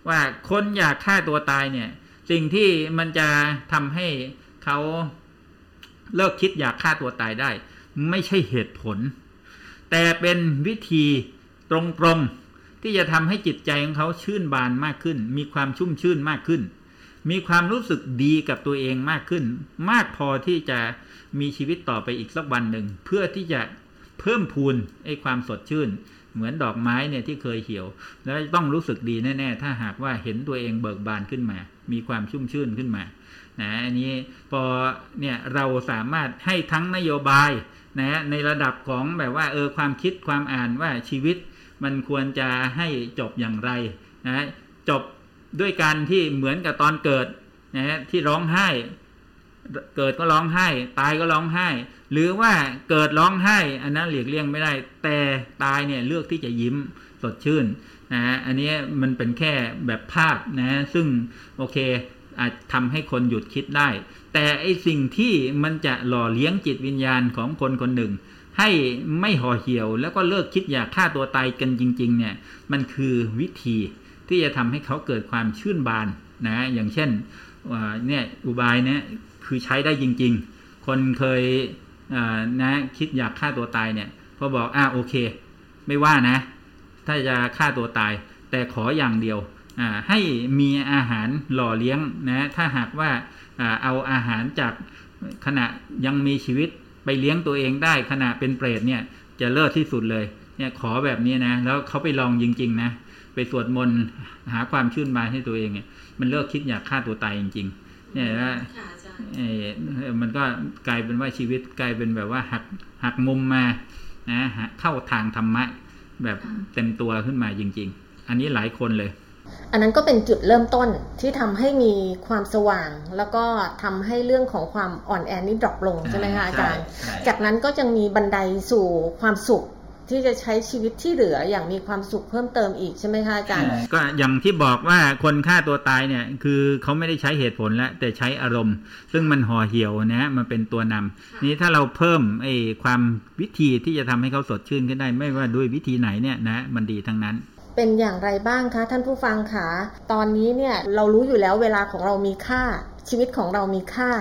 ว่าคนอยากฆ่าตัวตายเนี่ย สิ่งที่มันจะทำให้เขาเลิกคิดอยากฆ่าตัวตายได้ ไม่ใช่เหตุผล แต่เป็นวิธีตรงๆที่จะทำให้จิตใจของเขาชื่นบานมากขึ้น มีความชุ่มชื่นมากขึ้น มีความรู้สึกดีกับตัวเองมากขึ้น มากพอที่จะมีชีวิตต่อไปอีกสักวันหนึ่ง เพื่อที่จะเพิ่มพูนไอ้ความสดชื่น เหมือนดอกไม้เนี่ยที่เคยเหี่ยว แล้วต้องรู้สึกดีแน่ๆ ถ้าหากว่าเห็นตัวเองเบิกบานขึ้นมา มีความชุ่มชื่นขึ้นมานะอันนี้พอเนี่ยเราสามารถให้ทั้งนโยบายนะในระดับของแบบว่าเออความคิดความอ่านว่าชีวิตมันควรจะให้จบอย่างไรนะจบ ด้วยการที่เหมือนกับตอนเกิดนะฮะที่ร้องไห้ เกิดก็ร้องไห้ ตายก็ร้องไห้ หรือว่าเกิดร้องไห้ อันนั้นหลีกเลี่ยงไม่ได้ แต่ตายเนี่ยเลือกที่จะยิ้มสดชื่นนะฮะอันนี้มันเป็นแค่แบบภาพนะฮะซึ่งโอเคอาจทำให้คนหยุดคิดได้ แต่ไอสิ่งที่มันจะหล่อเลี้ยงจิตวิญญาณของคนคนหนึ่ง ให้ไม่ห่อเหี่ยวแล้วก็เลิกคิดอยากฆ่าตัวตายกันจริง ๆ เนี่ย มันคือวิธี ที่จะทำให้เขาเกิดความชื่นบานนะอย่างเช่นเนี่ยอุบายเนี่ยคือใช้ได้จริง ๆ คนเคยนะคิดอยากฆ่าตัวตายเนี่ยพอบอกอ่าโอเค ไม่ว่านะ ถ้าจะฆ่าตัวตาย แต่ขออย่างเดียวให้มีอาหารหล่อเลี้ยงนะถ้าหากว่าเอาอาหารจากขณะยังมีชีวิตไปเลี้ยงตัวเองได้ขณะเป็นเปรตเนี่ยจะเลิศที่สุดเลยเนี่ยขอแบบนี้นะ แล้วเขาไปลองจริง ๆ นะ ไปสวดมนต์หาความชื่นบานให้ตัวเองเนี่ยมันเลิกคิดอยากฆ่าตัวตายจริง ๆ เนี่ยว่ามันก็กลายเป็นว่าชีวิตกลายเป็นแบบว่าหักหักมุมมานะเข้าทางธรรมะแบบเต็มตัวขึ้นมาจริง ๆ อันนี้หลายคนเลย อันนั้นก็เป็นจุดเริ่มต้นที่ทำให้มีความสว่าง แล้วก็ทำให้เรื่องของความอ่อนแอนี่ดรอปลงใช่ไหมคะอาจารย์ จากนั้นก็จะมีบันไดสู่ความสุข ที่จะใช้ชีวิตที่เหลืออย่างมีความสุขเพิ่มเติมอีกใช่ไหมคะอาจารย์ ก็อย่างที่บอกว่าคนฆ่าตัวตายเนี่ยคือเขาไม่ได้ใช้เหตุผลแล้วแต่ใช้อารมณ์ ซึ่งมันห่อเหี่ยวนะมันเป็นตัวนำนี้ถ้าเราเพิ่มไอ้ความวิธีที่จะทำให้เขาสดชื่นขึ้นได้ ไม่ว่าด้วยวิธีไหนเนี่ยนะมันดีทั้งนั้นเป็นอย่างไรบ้างคะท่านผู้ฟังคะตอนนี้เนี่ยเรารู้อยู่แล้วเวลาของเรามีค่าชีวิตของเรามีค่า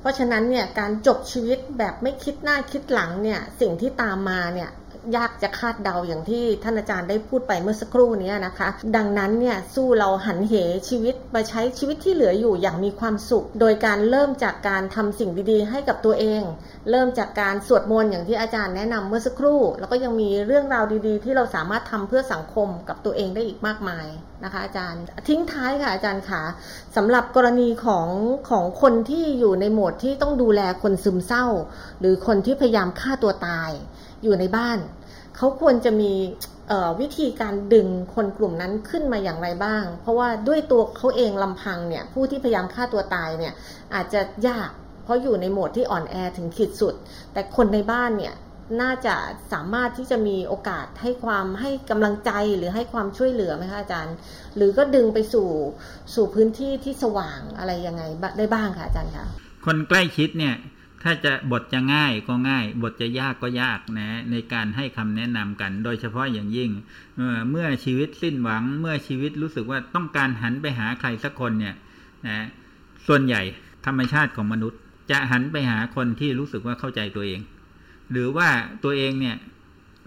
เพราะฉะนั้นเนี่ยการจบชีวิตแบบไม่คิดหน้าคิดหลังเนี่ยสิ่งที่ตามมาเนี่ย ยากจะคาดเดาอย่างที่ท่านอาจารย์ได้พูดไปเมื่อสักครู่นี้นะคะ ดังนั้นเนี่ยสู้เราหันเหชีวิตมาใช้ชีวิตที่เหลืออยู่อย่างมีความสุข โดยการเริ่มจากการทำสิ่งดีๆ ให้กับตัวเอง เริ่มจากการสวดมนต์อย่างที่อาจารย์แนะนำเมื่อสักครู่ แล้วก็ยังมีเรื่องราวดีๆ ที่เราสามารถทำเพื่อสังคมกับตัวเองได้อีกมากมายนะคะอาจารย์ทิ้งท้ายค่ะอาจารย์ขาสำหรับกรณีของของคนที่อยู่ในโหมดที่ต้องดูแลคนซึมเศร้า หรือคนที่พยายามฆ่าตัวตาย อยู่ในบ้าน เขาควรจะมีวิธีการดึงคนกลุ่มนั้นขึ้นมาอย่างไรบ้าง เพราะว่าด้วยตัวเขาเองลำพังเนี่ยผู้ที่พยายามฆ่าตัวตายเนี่ยอาจจะยาก เพราะอยู่ในโหมดที่อ่อนแอถึงขีดสุด แต่คนในบ้านเนี่ยน่าจะสามารถที่จะมีโอกาสให้ความให้กำลังใจหรือให้ความช่วยเหลือไหมคะอาจารย์ หรือก็ดึงไปสู่สู่พื้นที่ที่สว่างอะไรยังไงได้บ้างคะอาจารย์คะคนใกล้ชิดเนี่ย ถ้าจะบทจะง่ายก็ง่าย บทจะยากก็ยากนะในการให้คำแนะนำกัน โดยเฉพาะอย่างยิ่งเมื่อชีวิตสิ้นหวัง เมื่อชีวิตรู้สึกว่าต้องการหันไปหาใครสักคนเนี่ยนะส่วนใหญ่ธรรมชาติของมนุษย์ จะหันไปหาคนที่รู้สึกว่าเข้าใจตัวเอง หรือว่าตัวเองเนี่ย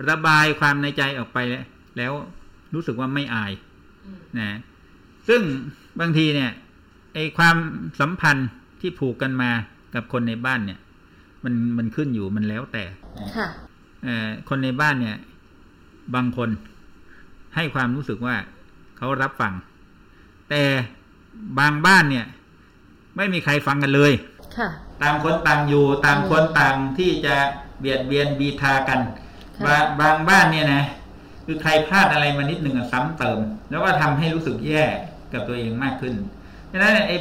ระบายความในใจออกไปแล้วรู้สึกว่าไม่อายนะซึ่งบางทีเนี่ยไอความสัมพันธ์ที่ผูกกันมากับคนในบ้านเนี่ย มันมันขึ้นอยู่มันแล้วแต่ค่ะคนในบ้านเนี่ย บางคนให้ความรู้สึกว่าเขารับฟัง แต่บางบ้านเนี่ย ไม่มีใครฟังกันเลยค่ะต่างคนต่างอยู่ต่างคนต่างที่จะเบียดเบียนบีทากัน บางบางบ้านเนี่ยนะคือใครพลาดอะไรมานิดหนึ่งซ้ำเติม แล้วก็ทำให้รู้สึกแย่กับตัวเองมากขึ้นดังนั้นไอ้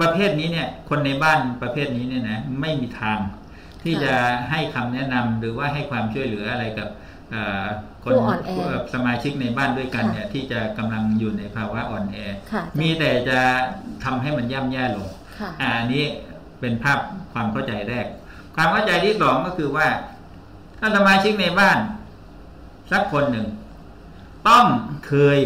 ประเภทนี้เนี่ย คนในบ้านประเภทนี้เนี่ยนะไม่มีทาง ที่จะให้คำแนะนำหรือว่าให้ความช่วยเหลืออะไรกับคนสมาชิกในบ้านด้วยกันเนี่ยที่จะกำลังอยู่ในภาวะอ่อนแอ มีแต่จะทำให้มันย่ำแย่ลงอันนี้เป็นภาพความเข้าใจแรก ความเข้าใจที่สองก็คือว่า ถ้าสมาชิกในบ้านสักคนหนึ่ง ต้องเคย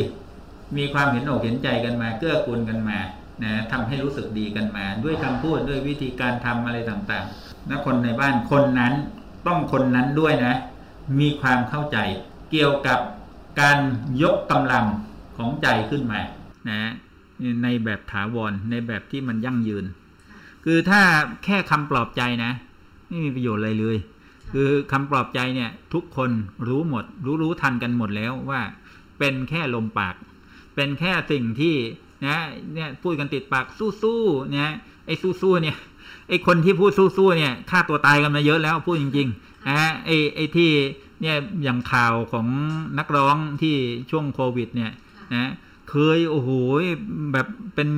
มีความเห็นอกเห็นใจกันมา เกื้อกูลกันมานะทำให้รู้สึกดีกันมา ด้วยคำพูดด้วยวิธีการทำอะไรต่างๆ นะคนในบ้านคนนั้นต้องคนนั้นด้วยนะ มีความเข้าใจเกี่ยวกับการยกกำลังของใจขึ้นมานะในแบบถาวรในแบบที่มันยั่งยืน คือถ้าแค่คำปลอบใจนะ ไม่มีประโยชน์อะไรเลย คือคำปลอบใจเนี่ยทุกคนรู้หมด รู้รู้ทันกันหมดแล้วว่า เป็นแค่ลมปาก เป็นแค่สิ่งที่นะเนี่ยพูดกันติดปากสู้ๆเนี่ยไอ้สู้ๆเนี่ย ไอ้คนที่พูดสู้ๆเนี่ยฆ่าตัวตายกันมาเยอะแล้วพูดจริงๆนะไอ้ไอ้ที่เนี่ยอย่างข่าวของนักร้องที่ช่วงโควิด เนี่ยนะเคยโอ้โหแบบเป็น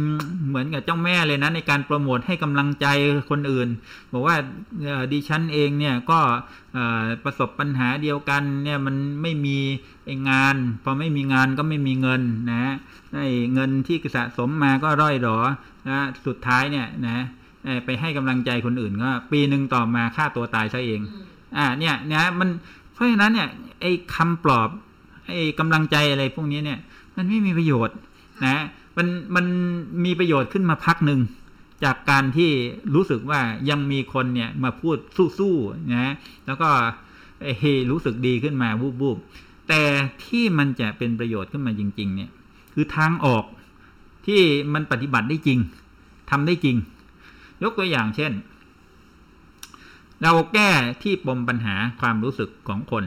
เหมือนกับเจ้าแม่เลยนะในการโปรโมทให้กำลังใจคนอื่น บอกว่าดิฉันเองเนี่ยก็ประสบปัญหาเดียวกันเนี่ยมันไม่มีงาน พอไม่มีงานก็ไม่มีเงินนะเงินที่สะสมมาก็ร่อยหรอนะสุดท้ายเนี่ยนะ ไปให้กำลังใจคนอื่นก็ปีหนึ่งต่อมาฆ่าตัวตายซะเอง อ่า เนี่ยนะมันเพราะฉะนั้นเนี่ยไอ้คำปลอบไอ้กำลังใจอะไรพวกนี้เนี่ย มันไม่มีประโยชน์นะมันมันมีประโยชน์ขึ้นมาพักหนึ่งจากการที่รู้สึกว่ายังมีคนเนี่ยมาพูดสู้ๆนะแล้วก็เฮรู้สึกดีขึ้นมาบูบๆแต่ที่มันจะเป็นประโยชน์ขึ้นมาจริง ๆ เนี่ย คือทางออกที่มันปฏิบัติได้จริงทำได้จริง ยกตัวอย่างเช่น เราแก้ที่ปมปัญหาความรู้สึกของคน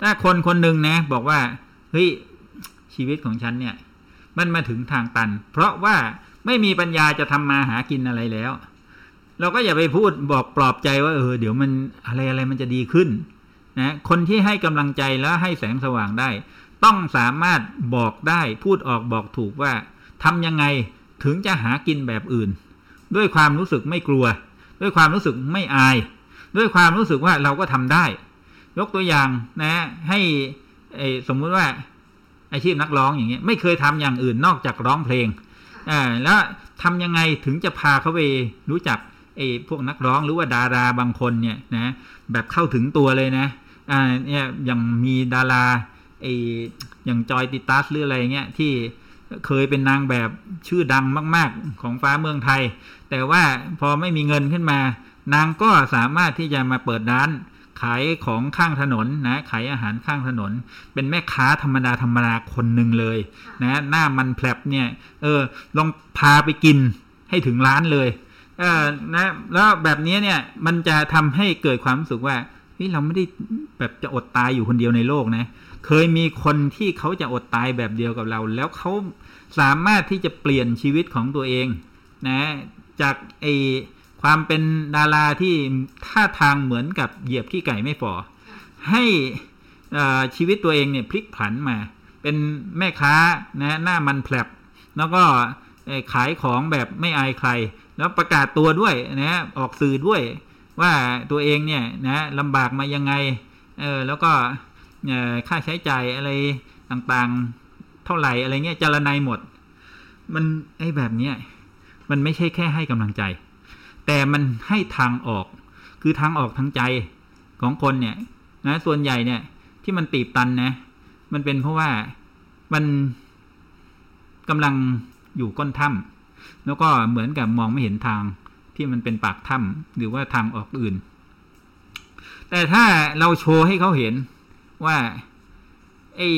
ถ้าคนคนหนึ่งนะ บอกว่าเฮ้ยชีวิตของฉันเนี่ย มันมาถึงทางตัน เพราะว่าไม่มีปัญญาจะทำมาหากินอะไรแล้ว เราก็อย่าไปพูดบอกปลอบใจว่าเออเดี๋ยวมันอะไรอะไรมันจะดีขึ้นนะคนที่ให้กำลังใจแล้วให้แสงสว่างได้ ต้องสามารถบอกได้พูดออกบอกถูกว่าทำยังไงถึงจะหากินแบบอื่น ด้วยความรู้สึกไม่กลัว ด้วยความรู้สึกไม่อาย ด้วยความรู้สึกว่าเราก็ทำได้ ยกตัวอย่างนะ ให้สมมุติว่าอาชีพนักร้องอย่างเงี้ยไม่เคยทำอย่างอื่นนอกจากร้องเพลงอ่าแล้วทำยังไงถึงจะพาเขาไปรู้จักไอ้พวกนักร้องหรือว่าดาราบางคนเนี่ยนะแบบเข้าถึงตัวเลยนะอ่าเนี่ยอย่างมีดาราไอ้อย่างจอยติตัสหรืออะไรเงี้ยที่ เคยเป็นนางแบบชื่อดังมาก ๆ ของฟ้าเมืองไทย แต่ว่าพอไม่มีเงินขึ้นมา นางก็สามารถที่จะมาเปิดร้าน ขายของข้างถนนนะขายอาหารข้างถนน เป็นแม่ค้าธรรมดาธรรมดาคนหนึ่งเลยนะหน้ามันแผลบเนี่ยเออลองพาไปกินให้ถึงร้านเลยเออนะแล้วแบบนี้เนี่ยมันจะทำให้เกิดความรู้สึกว่าเฮ้ยเราไม่ได้แบบจะอดตายอยู่คนเดียวในโลกนะ เคยมีคนที่เขาจะอดตายแบบเดียวกับเรา แล้วเขาสามารถที่จะเปลี่ยนชีวิตของตัวเองนะจากไอความเป็นดาราที่ท่าทางเหมือนกับเหยียบขี้ไก่ไม่ฝ่อให้ชีวิตตัวเองเนี่ยพลิกผันมา เป็นแม่ค้านะหน้ามันแผลบแล้วก็ขายของแบบไม่อายใคร แล้วประกาศตัวด้วยนะออกสื่อด้วยว่าตัวเองเนี่ยนะลำบากมายังไงเออแล้วก็ ค่าใช้จ่ายอะไรต่างๆ เท่าไหร่อะไรเงี้ยจารนายหมด มันไอ้แบบเนี้ยมันไม่ใช่แค่ให้กำลังใจ แต่มันให้ทางออก คือทางออกทางใจของคนเนี่ยนะส่วนใหญ่เนี่ย ที่มันตีบตันนะ มันเป็นเพราะว่ามันกำลังอยู่ก้นถ้ำแล้วก็เหมือนกับมองไม่เห็นทางที่มันเป็นปากถ้ำหรือว่าทางออกอื่น แต่ถ้าเราโชว์ให้เขาเห็น ว่าไอ้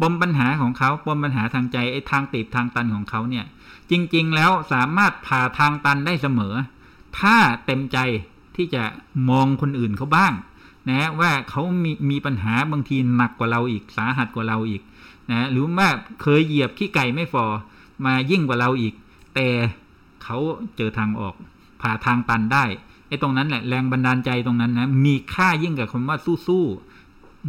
ปมปัญหาของเขาปมปัญหาทางใจไอ้ทางตีบทางตันของเขาเนี่ย จริง ๆ แล้วสามารถผ่าทางตันได้เสมอ ถ้าเต็มใจที่จะมองคนอื่นเขาบ้างนะว่าเขามีมีปัญหาบางทีหนักกว่าเราอีกสาหัสกว่าเราอีกนะหรือว่าเคยเหยียบขี้ไก่ไม่ฟอมายิ่งกว่าเราอีก แต่เขาเจอทางออก ผ่าทางตันได้ไอ้ตรงนั้นแหละแรงบันดาลใจตรงนั้นนะมีค่ายิ่งกับคำว่าสู้ๆ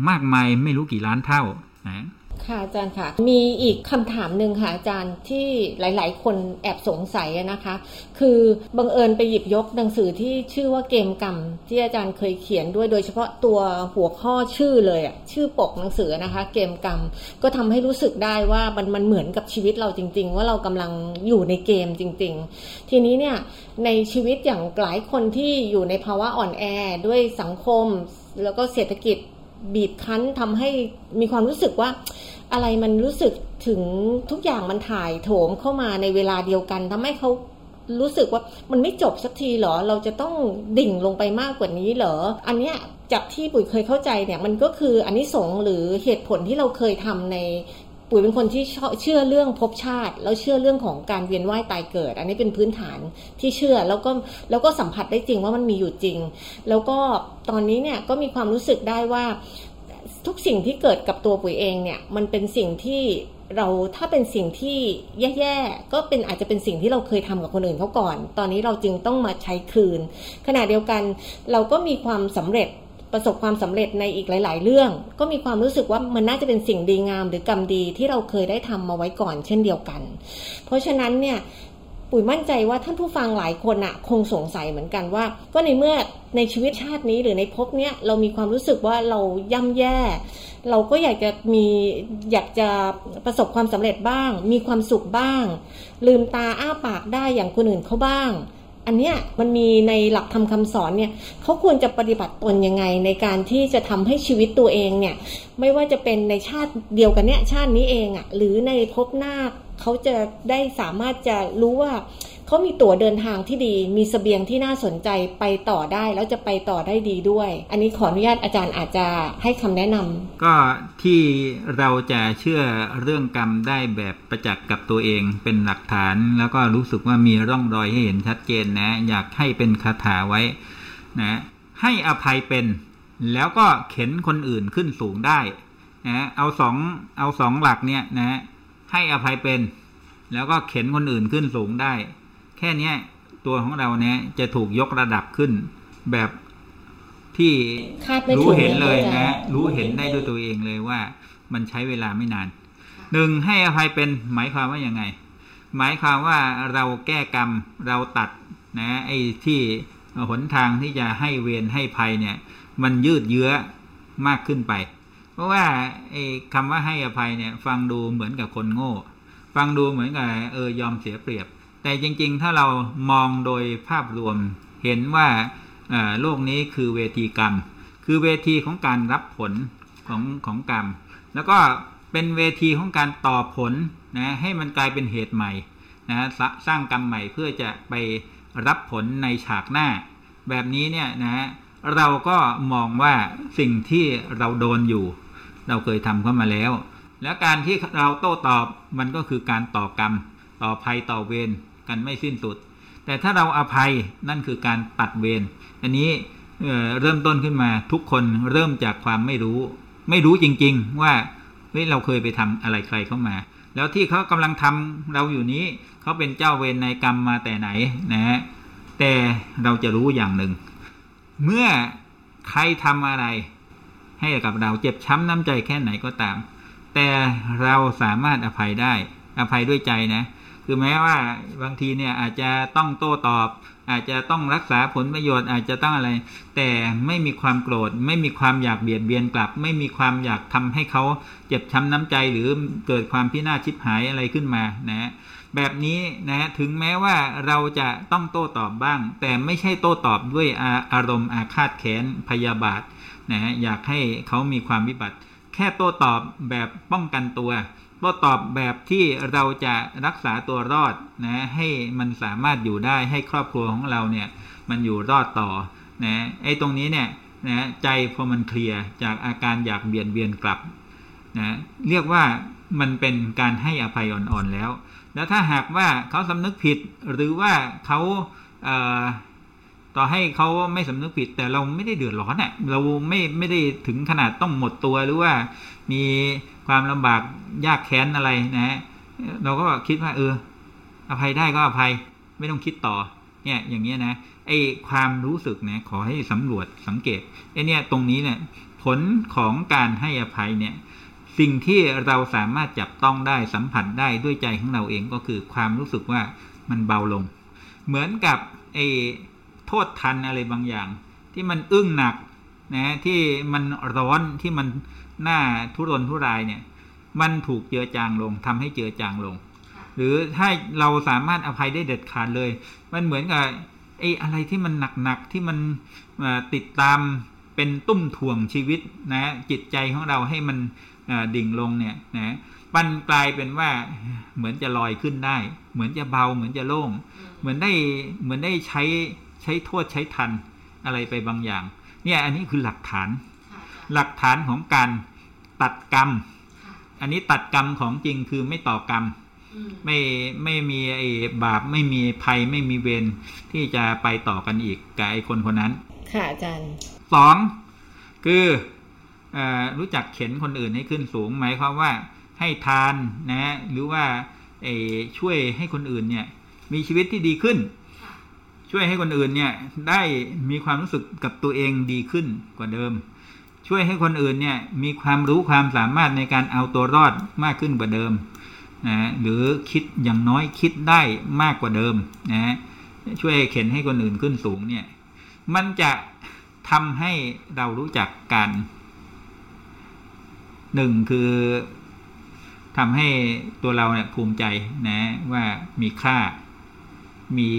มากมายไม่รู้กี่ล้านเท่านะค่ะอาจารย์ค่ะมีอีกคำถามหนึ่งค่ะอาจารย์ที่หลาย ๆ คนแอบสงสัยนะคะ คือบังเอิญไปหยิบยกหนังสือที่ชื่อว่าเกมกรรม ที่อาจารย์เคยเขียนด้วยโดยเฉพาะตัวหัวข้อชื่อเลยอะชื่อปกหนังสือนะคะ เกมกรรมก็ทำให้รู้สึกได้ว่ามันมันเหมือนกับชีวิตเราจริง ๆ ว่าเรากำลังอยู่ในเกมจริง ๆ ทีนี้เนี่ยในชีวิตอย่างหลายคนที่อยู่ในภาวะอ่อนแอด้วยสังคมแล้วก็เศรษฐกิจ บีบคั้นทำให้มีความรู้สึกว่า อะไรมันรู้สึกถึงทุกอย่างมันถ่ายโถมเข้ามาในเวลาเดียวกันทำให้เขารู้สึกว่ามันไม่จบสักทีหรอ เราจะต้องดิ่งลงไปมากกว่านี้เหรอ อันเนี้ยจากที่ปุ๋ยเคยเข้าใจเนี่ยมันก็คืออันนี้สงหรือเหตุผลที่เราเคยทำใน ปุ๋ยเป็นคนที่เชื่อเรื่องภพชาติ แล้วเชื่อเรื่องของการเวียนว่ายตายเกิด อันนี้เป็นพื้นฐานที่เชื่อแล้วก็แล้วก็สัมผัสได้จริงว่ามันมีอยู่จริง แล้วก็ตอนนี้เนี่ยก็มีความรู้สึกได้ว่าทุกสิ่งที่เกิดกับตัวปุ๋ยเองเนี่ยมันเป็นสิ่งที่เราถ้าเป็นสิ่งที่แย่ๆก็เป็นอาจจะเป็นสิ่งที่เราเคยทำกับคนอื่นเขาก่อน ตอนนี้เราจึงต้องมาใช้คืนขณะเดียวกันเราก็มีความสำเร็จ ประสบความสำเร็จในอีกหลาย ๆ เรื่อง ก็มีความรู้สึกว่ามันน่าจะเป็นสิ่งดีงาม หรือกรรมดีที่เราเคยได้ทำมาไว้ก่อนเช่นเดียวกัน เพราะฉะนั้นเนี่ยปุ๋ยมั่นใจว่าท่านผู้ฟังหลายคนอะคงสงสัยเหมือนกันว่า ก็ในเมื่อในชีวิตชาตินี้หรือในภพเนี้ยเรามีความรู้สึกว่าเราย่ำแย่ เราก็อยากจะมีอยากจะประสบความสำเร็จบ้าง มีความสุขบ้าง ลืมตาอ้าปากได้อย่างคนอื่นเขาบ้าง อันเนี้ยมันมีในหลักธรรมคาสอนเนี่ยเขาควรจะปฏิบัติตนยังไงในการที่จะทำให้ชีวิตตัวเองเนี่ยไม่ว่าจะเป็นในชาติเดียวกันเนี่ยชาตินี้เองอะ่ะหรือในภพหน้าเขาจะได้สามารถจะรู้ว่า เขามีตั๋วเดินทางที่ดี มีสเสบียงที่น่าสนใจไปต่อได้แล้วจะไปต่อได้ดีด้วย อันนี้ขออนุญาตอาจารย์อาจจะให้คำแนะนำก็ที่เราจะเชื่อเรื่องกรรมได้แบบประจักษ์กับตัวเองเป็นหลักฐาน แล้วก็รู้สึกว่ามีร่องรอยให้เห็นชัดเจนนะ อยากให้เป็นคาถาไว้นะให้อภัยเป็น แล้วก็เข็นคนอื่นขึ้นสูงได้นะเอาสองเอาสองหลักเนี่ยนะให้อภัยเป็น แล้วก็เข็นคนอื่นขึ้นสูงได้ แค่เนี้ยตัวของเราเนี่ยจะถูกยกระดับขึ้น แบบที่คาดไม่ถึงรู้เห็นเลยอาจารนะย์รู้เห็นได้ด้วยตัวเองเลยว่า มันใช้เวลาไม่นานหนึ่งให้อภัยเป็นหมายความว่ายังไง หมายความว่าเราแก้กรรมเราตัดนะไอ้ที่หนทางที่จะให้เวรให้ภัยเนี่ย มันยืดเยื้อมากขึ้นไป เพราะว่าไอ้คำว่าให้อภัยเนี่ย ฟังดูเหมือนกับคนโง่ ฟังดูเหมือนกับเออยอมเสียเปรียบ แต่จริงๆ ถ้าเรามองโดยภาพรวมเห็นว่าโลกนี้คือเวทีกรรม คือเวทีของการรับผลของของกรรม แล้วก็เป็นเวทีของการต่อผลนะให้มันกลายเป็นเหตุใหม่นะสร้สร้างกรรมใหม่เพื่อจะไปรับผลในฉากหน้า แบบนี้เนี่ยนะฮะเราก็มองว่าสิ่งที่เราโดนอยู่ เราเคยทำเข้ามาแล้ว แล้วการที่เราโต้ตอบมันก็คือการต่อกรรม ต่อภัยต่อเวร กันไม่สิ้นสุด แต่ถ้าเราอาภัยนั่นคือการตัดเวรอันนี้เเริ่มต้นขึ้นมาทุกคนเริ่มจากความไม่รู้ ไม่รู้จริง ๆ ว่าเฮ้ยเราเคยไปทำอะไรใครเข้ามา แล้วที่เขากำลังทำเราอยู่นี้เขาเป็นเจ้าเวรในกรรมมาแต่ไหนนะฮะแต่เราจะรู้อย่างหนึ่ง เมื่อใครทำอะไร ให้กับเราเจ็บช้ำน้ำใจแค่ไหนก็ตาม แต่เราสามารถอภัยได้ อภัยด้วยใจนะ คือแม้ว่าบางทีเนี่ยอาจจะต้องโต้ตอบ อาจจะต้องรักษาผลประโยชน์อาจจะต้องอะไร แต่ไม่มีความโกรธ ไม่มีความอยากเบียดเบียนกลับ ไม่มีความอยากทำให้เขาเจ็บช้ำน้ำใจหรือเกิดความพินาศชิบหายอะไรขึ้นมานะแบบนี้นะถึงแม้ว่าเราจะต้องโต้ตอบบ้าง แต่ไม่ใช่โต้ตอบด้วยอาอารมณ์อาฆาตแค้นพยาบาทนะอยากให้เขามีความวิบัติ แค่โต้ตอบแบบป้องกันตัวโต้ตอบแบบที่เราจะรักษาตัวรอดนะให้มันสามารถอยู่ได้ให้ครอบครัวของเราเนี่ยมันอยู่รอดต่อนะไอ้ตรงนี้เนี่ยนะใจพอมันเคลียร์จากอาการอยากเบียดเบียนกลับนะเรียกว่ามันเป็นการให้อภัยอ่อนๆแล้ว แล้วถ้าหากว่าเขาสำนึกผิดหรือว่าเขาเอ่อ ต่อให้เขาไม่สำนึกผิดแต่เราไม่ได้เดือดร้อนอะเราไม่ไม่ได้ถึงขนาดต้องหมดตัวหรือว่ามีความลำบากยากแค้นอะไรนะฮะเราก็คิดว่า เออ อภัยได้ก็อภัยไม่ต้องคิดต่อ เนี่ยอย่างเงี้ยนะไอความรู้สึกนะขอให้สำรวจสังเกตไอเนี่ยตรงนี้เนี่ยผลของการให้อภัยเนี่ยสิ่งที่เราสามารถจับต้องได้สัมผัสได้ด้วยใจของเราเองก็คือความรู้สึกว่ามันเบาลง เหมือนกับไอ โทษทันอะไรบางอย่าง ที่มันอึ้งหนักนะที่มันร้อนที่มันหน้าทุรนทุรายเนี่ย มันถูกเจือจางลงทำให้เจือจางลง หรือถ้าเราสามารถอภัยได้เด็ดขาดเลย มันเหมือนกับไอ้อะไรที่มันหนักๆที่มันติดตามเป็นตุ้มถ่วงชีวิตนะจิตใจของเราให้มันดิ่งลงเนี่ยนะมันกลายเป็นว่าเหมือนจะลอยขึ้นได้ เหมือนจะเบาเหมือนจะโล่ง เหมือนได้เหมือนได้ใช้ ช้โทษใช้ทันอะไรไปบางอย่าง เนี่ยอันนี้คือหลักฐาน หลักฐานของการตัดกรรม อันนี้ตัดกรรมของจริงคือไม่ต่อกรรม ไม่ไม่มีไอ้บาปไม่มีภัยไม่มีเวรที่จะไปต่อกันอีกกับไอ้คนคนนั้น ค่ะอาจารย์สองคือเออรู้จักเข็นคนอื่นให้ขึ้นสูงหมายความว่าให้ทานนะ หรือว่าเออช่วยให้คนอื่นเนี่ย มีชีวิตที่ดีขึ้น ช่วยให้คนอื่นเนี่ยได้มีความรู้สึกกับตัวเองดีขึ้นกว่าเดิม ช่วยให้คนอื่นเนี่ยมีความรู้ความสามารถในการเอาตัวรอดมากขึ้นกว่าเดิมนะหรือคิดอย่างน้อยคิดได้มากกว่าเดิมนะช่วยเข็นให้คนอื่นขึ้นสูงเนี่ยมันจะทำให้เรารู้จักการหนึ่งคือทำให้ตัวเราเนี่ยภูมิใจนะว่ามีค่ามี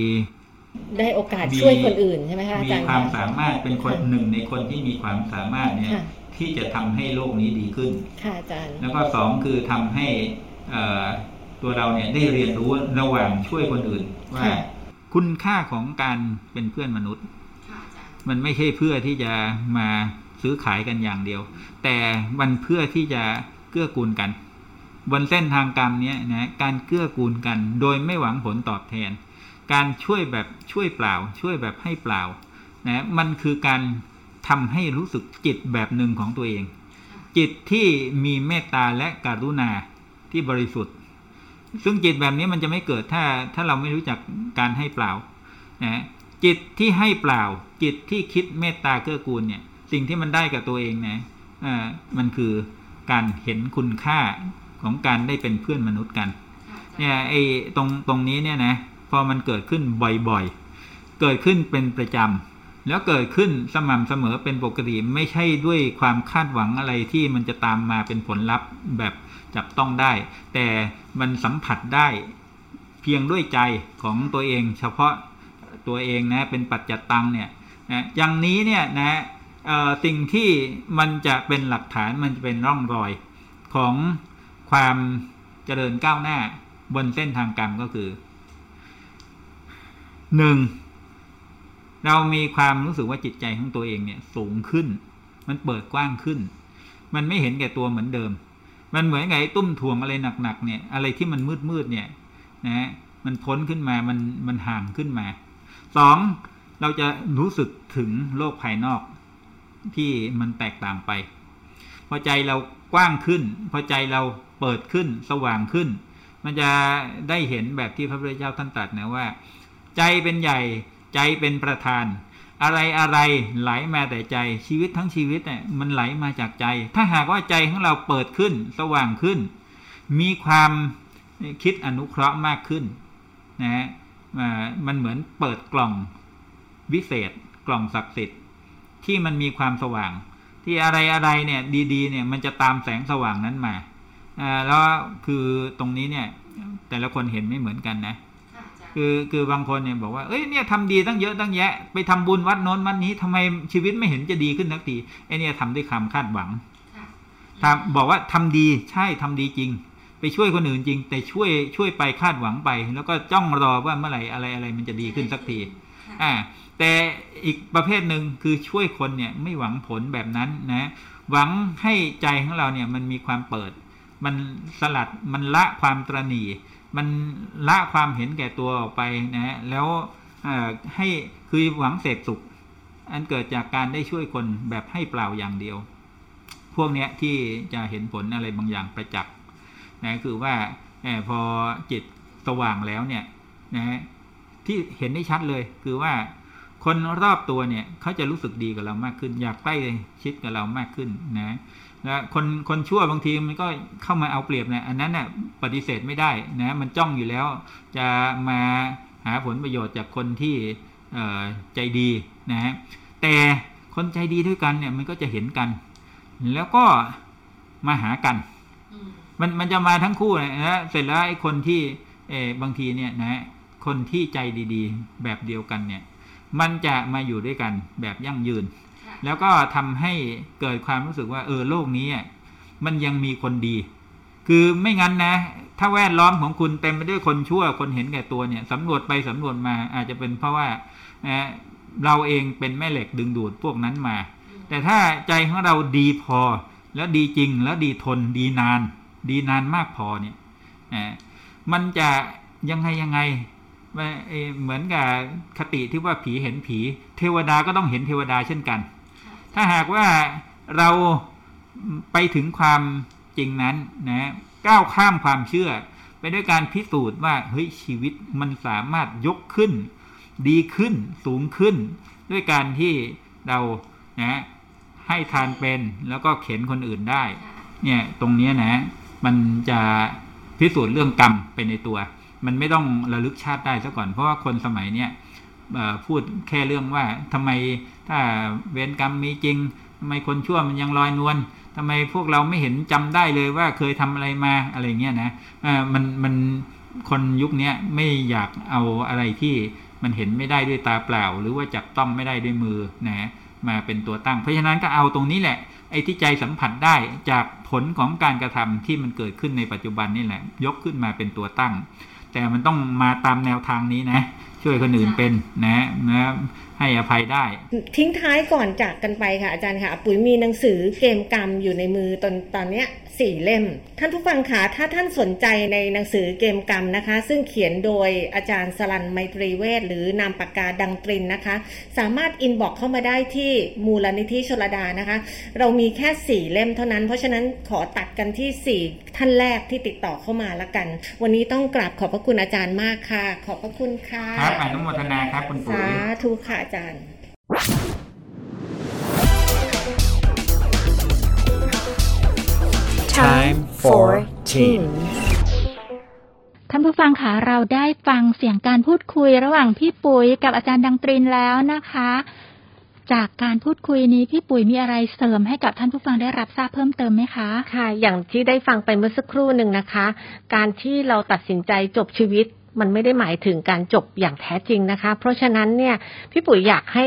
ได้โอกาสมีช่วยคนอื่นใช่ไหมคะอามีจารย์ความสามารถเป็นคนหนึ่งในคนที่มีความสามารถเนี่ยค่ะที่จะทำให้โลกนี้ดีขึ้น ค่ะอาจารย์ แล้วก็สองคือทำให้เอ่อตัวเราเนี่ยได้เรียนรู้ระหว่างช่วยคนอื่นว่าค่ะคุณค่าของการเป็นเพื่อนมนุษย์ มันไม่ใช่เพื่อที่จะมาซื้อขายกันอย่างเดียว แต่มันเพื่อที่จะเกื้อกูลกัน บนเส้นทางกรรมเนี้ยนะการเกื้อกูลกัน โดยไม่หวังผลตอบแทน การช่วยแบบช่วยเปล่า ช่วยแบบให้เปล่านะมันคือการทำให้รู้สึกจิตแบบหนึ่งของตัวเอง จิตที่มีเมตตาและกรุณาที่บริสุทธิ์ ซึ่งจิตแบบนี้มันจะไม่เกิดถ้าถ้าเราไม่รู้จักการให้เปล่านะจิตที่ให้เปล่า จิตที่คิดเมตตาเกื้อกูลเนี่ย สิ่งที่มันได้กับตัวเองนะอ่ามันคือการเห็นคุณค่าของการได้เป็นเพื่อนมนุษย์กันเนี่ยไอ้ตรงตรงนี้เนี่ยนะ พอมันเกิดขึ้นบ่อยๆ เกิดขึ้นเป็นประจำ แล้วเกิดขึ้นสม่ำเสมอเป็นปกติไม่ใช่ด้วยความคาดหวังอะไรที่มันจะตามมาเป็นผลลัพธ์แบบจับต้องได้ แต่มันสัมผัสได้เพียงด้วยใจของตัวเอง เฉพาะตัวเองนะเป็นปัจจตังเนี่ยนะอย่างนี้เนี่ยนะสิ่งที่มันจะเป็นหลักฐานมันจะเป็นร่องรอยของความเจริญก้าวหน้าบนเส้นทางกรรมก็คือ หนึ่งเรามีความรู้สึกว่าจิตใจของตัวเองเนี่ยสูงขึ้น มันเปิดกว้างขึ้น มันไม่เห็นแก่ตัวเหมือนเดิม มันเหมือนไงตุ้มถ่วงอะไรหนักๆเนี่ย อะไรที่มันมืดๆเนี่ยนะฮะมันพ้นขึ้นมามันมันห่างขึ้นมาสองเราจะรู้สึกถึงโลกภายนอกที่มันแตกต่างไป พอใจเรากว้างขึ้น พอใจเราเปิดขึ้นสว่างขึ้น มันจะได้เห็นแบบที่พระพุทธเจ้าท่านตรัสนะว่า ใจเป็นใหญ่ใจเป็นประธาน อะไรอะไรไหลมาแต่ใจชีวิตทั้งชีวิตเนี่ยมันไหลมาจากใจ ถ้าหากว่าใจของเราเปิดขึ้นสว่างขึ้น มีความคิดอนุเคราะห์มากขึ้นนะฮะมันเหมือนเปิดกล่องวิเศษกล่องศักดิ์สิทธิ์ที่มันมีความสว่าง ที่อะไรอะไรเนี่ยดีๆเนี่ยมันจะตามแสงสว่างนั้นมาอ่าแล้วคือตรงนี้เนี่ยแต่ละคนเห็นไม่เหมือนกันนะ คือคือบางคนเนี่ยบอกว่าเอ้ยเนี่ยทำดีตั้งเยอะตั้งแยะ ไปทำบุญวัดโน้นวัดนี้ทำไมชีวิตไม่เห็นจะดีขึ้นสักทีไอเนี่ยทำด้วยความคาดหวังทำบอกว่าทำดีใช่ทำดีจริง ไปช่วยคนอื่นจริง แต่ช่วยช่วยไปคาดหวังไป แล้วก็จ้องรอว่าเมื่อไหร่อะไรอะไรมันจะดีขึ้นสักทีอ่าแต่อีกประเภทหนึ่งคือช่วยคนเนี่ยไม่หวังผลแบบนั้นนะหวังให้ใจของเราเนี่ยมันมีความเปิด มันสลัดมันละความตรณี มันละความเห็นแก่ตัวออกไปนะฮะแล้วให้คือหวังเสพสุข อันเกิดจากการได้ช่วยคนแบบให้เปล่าอย่างเดียว พวกเนี้ยที่จะเห็นผลอะไรบางอย่างประจักษ์นะคือว่าอพอจิตสว่างแล้วเนี่ยนะฮะที่เห็นได้ชัดเลยคือว่าคนรอบตัวเนี่ยเขาจะรู้สึกดีกับเรามากขึ้น อยากใกล้ชิดกับเรามากขึ้นนะ แล้วคนคนชั่วบางทีมันก็เข้ามาเอาเปรียบเนี่ยอันนั้นน่ะปฏิเสธไม่ได้นะมันจ้องอยู่แล้ว จะมาหาผลประโยชน์จากคนที่เอ่อใจดีนะฮะแต่คนใจดีด้วยกันเนี่ยมันก็จะเห็นกัน แล้วก็มาหากัน มันมันจะมาทั้งคู่นะเสร็จแล้วไอ้คนที่เออบางทีเนี่ยนะคนที่ใจดีๆ แบบเดียวกันเนี่ย มันจะมาอยู่ด้วยกันแบบยั่งยืน แล้วก็ทำให้เกิดความรู้สึกว่า เออโลกนี้มันยังมีคนดี คือไม่งั้นนะ ถ้าแวดล้อมของคุณเต็มไปด้วยคนชั่วคนเห็นแก่ตัวเนี่ยสำรวจไปสำรวจมาอาจจะเป็นเพราะว่าเราเองเป็นแม่เหล็กดึงดูดพวกนั้นมา แต่ถ้าใจของเราดีพอ แล้วดีจริงแล้วดีทนดีนาน ดีนานมากพอเนี่ยมันจะยังไงยังไงเหมือนกับคติที่ว่าผีเห็นผี เทวดาก็ต้องเห็นเทวดาเช่นกัน ถ้าหากว่าเราไปถึงความจริงนั้นนะก้าวข้ามความเชื่อ ไปด้วยการพิสูจน์ว่าเฮ้ยชีวิตมันสามารถยกขึ้น ดีขึ้นสูงขึ้น ด้วยการที่เรานะให้ทานเป็นแล้วก็เข็นคนอื่นได้ เนี่ยตรงนี้นะ มันจะพิสูจน์เรื่องกรรมไปในตัว มันไม่ต้องระลึกชาติได้ซะก่อนเพราะว่าคนสมัยเนี้ย พูดแค่เรื่องว่าทำไมถ้าเวรกรรมมีจริงทำไมคนชั่วมันยังลอยนวลทำไมพวกเราไม่เห็นจำได้เลยว่าเคยทำอะไรมาอะไรเงี้ยนะมันมันคนยุคนี้ไม่อยากเอาอะไรที่มันเห็นไม่ได้ด้วยตาเปล่า หรือว่าจับต้องไม่ได้ด้วยมือนะมาเป็นตัวตั้ง เพราะฉะนั้นก็เอาตรงนี้แหละ ไอ้ที่ใจสัมผัสได้จากผลของการกระทำที่มันเกิดขึ้นในปัจจุบันนี่แหละ ยกขึ้นมาเป็นตัวตั้ง แต่มันต้องมาตามแนวทางนี้นะ ช่วยคนอื่นเป็นนะนะให้อภัยได้ ทิ้งท้ายก่อนจากกันไปค่ะอาจารย์ค่ะ ปุ๋ยมีหนังสือเกมกรรมอยู่ในมือตอนตอนเนี้ย สี่เล่ม ท่านผู้ฟังคะถ้าท่านสนใจในหนังสือเกมกรรมนะคะ ซึ่งเขียนโดยอาจารย์สลันไมตรีเวทหรือนามปากกาดังตรินนะคะ สามารถอินบอกเข้ามาได้ที่มูลนิธิชลดานะคะ เรามีแค่สี่เล่มเท่านั้น เพราะฉะนั้นขอตัดกันที่สี่ท่านแรกที่ติดต่อเข้ามาละกัน วันนี้ต้องกราบขอบพระคุณอาจารย์มากค่ะ ขอบพระคุณค่ะครับอนุโมทนาครับคุณปุ๋สายธุค่ะอาจารย์ Time for Teens ท่านผู้ฟังคะเราได้ฟังเสียงการพูดคุยระหว่างพี่ปุ๋ยกับอาจารย์ดังตรินแล้วนะคะ จากการพูดคุยนี้พี่ปุ๋ยมีอะไรเสริมให้กับท่านผู้ฟังได้รับทราบเพิ่มเติมไหมคะ ค่ะ อย่างที่ได้ฟังไปเมื่อสักครู่หนึ่งนะคะ การที่เราตัดสินใจจบชีวิตมันไม่ได้หมายถึงการจบอย่างแท้จริงนะคะ เพราะฉะนั้นเนี่ยพี่ปุ๋ยอยากให้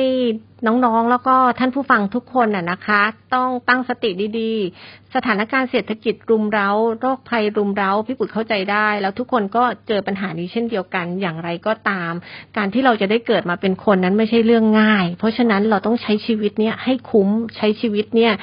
น้องๆ แล้วก็ท่านผู้ฟังทุกคนน่ะนะคะ ต้องตั้งสติดีๆ สถานการณ์เศรษฐกิจรุมเร้า โรคภัยรุมเร้า พี่ปุ๋ยเข้าใจได้ แล้วทุกคนก็เจอปัญหานี้เช่นเดียวกันอย่างไรก็ตาม การที่เราจะได้เกิดมาเป็นคนนั้นไม่ใช่เรื่องง่าย เพราะฉะนั้นเราต้องใช้ชีวิตเนี่ยให้คุ้มใช้ชีวิตเนี่ย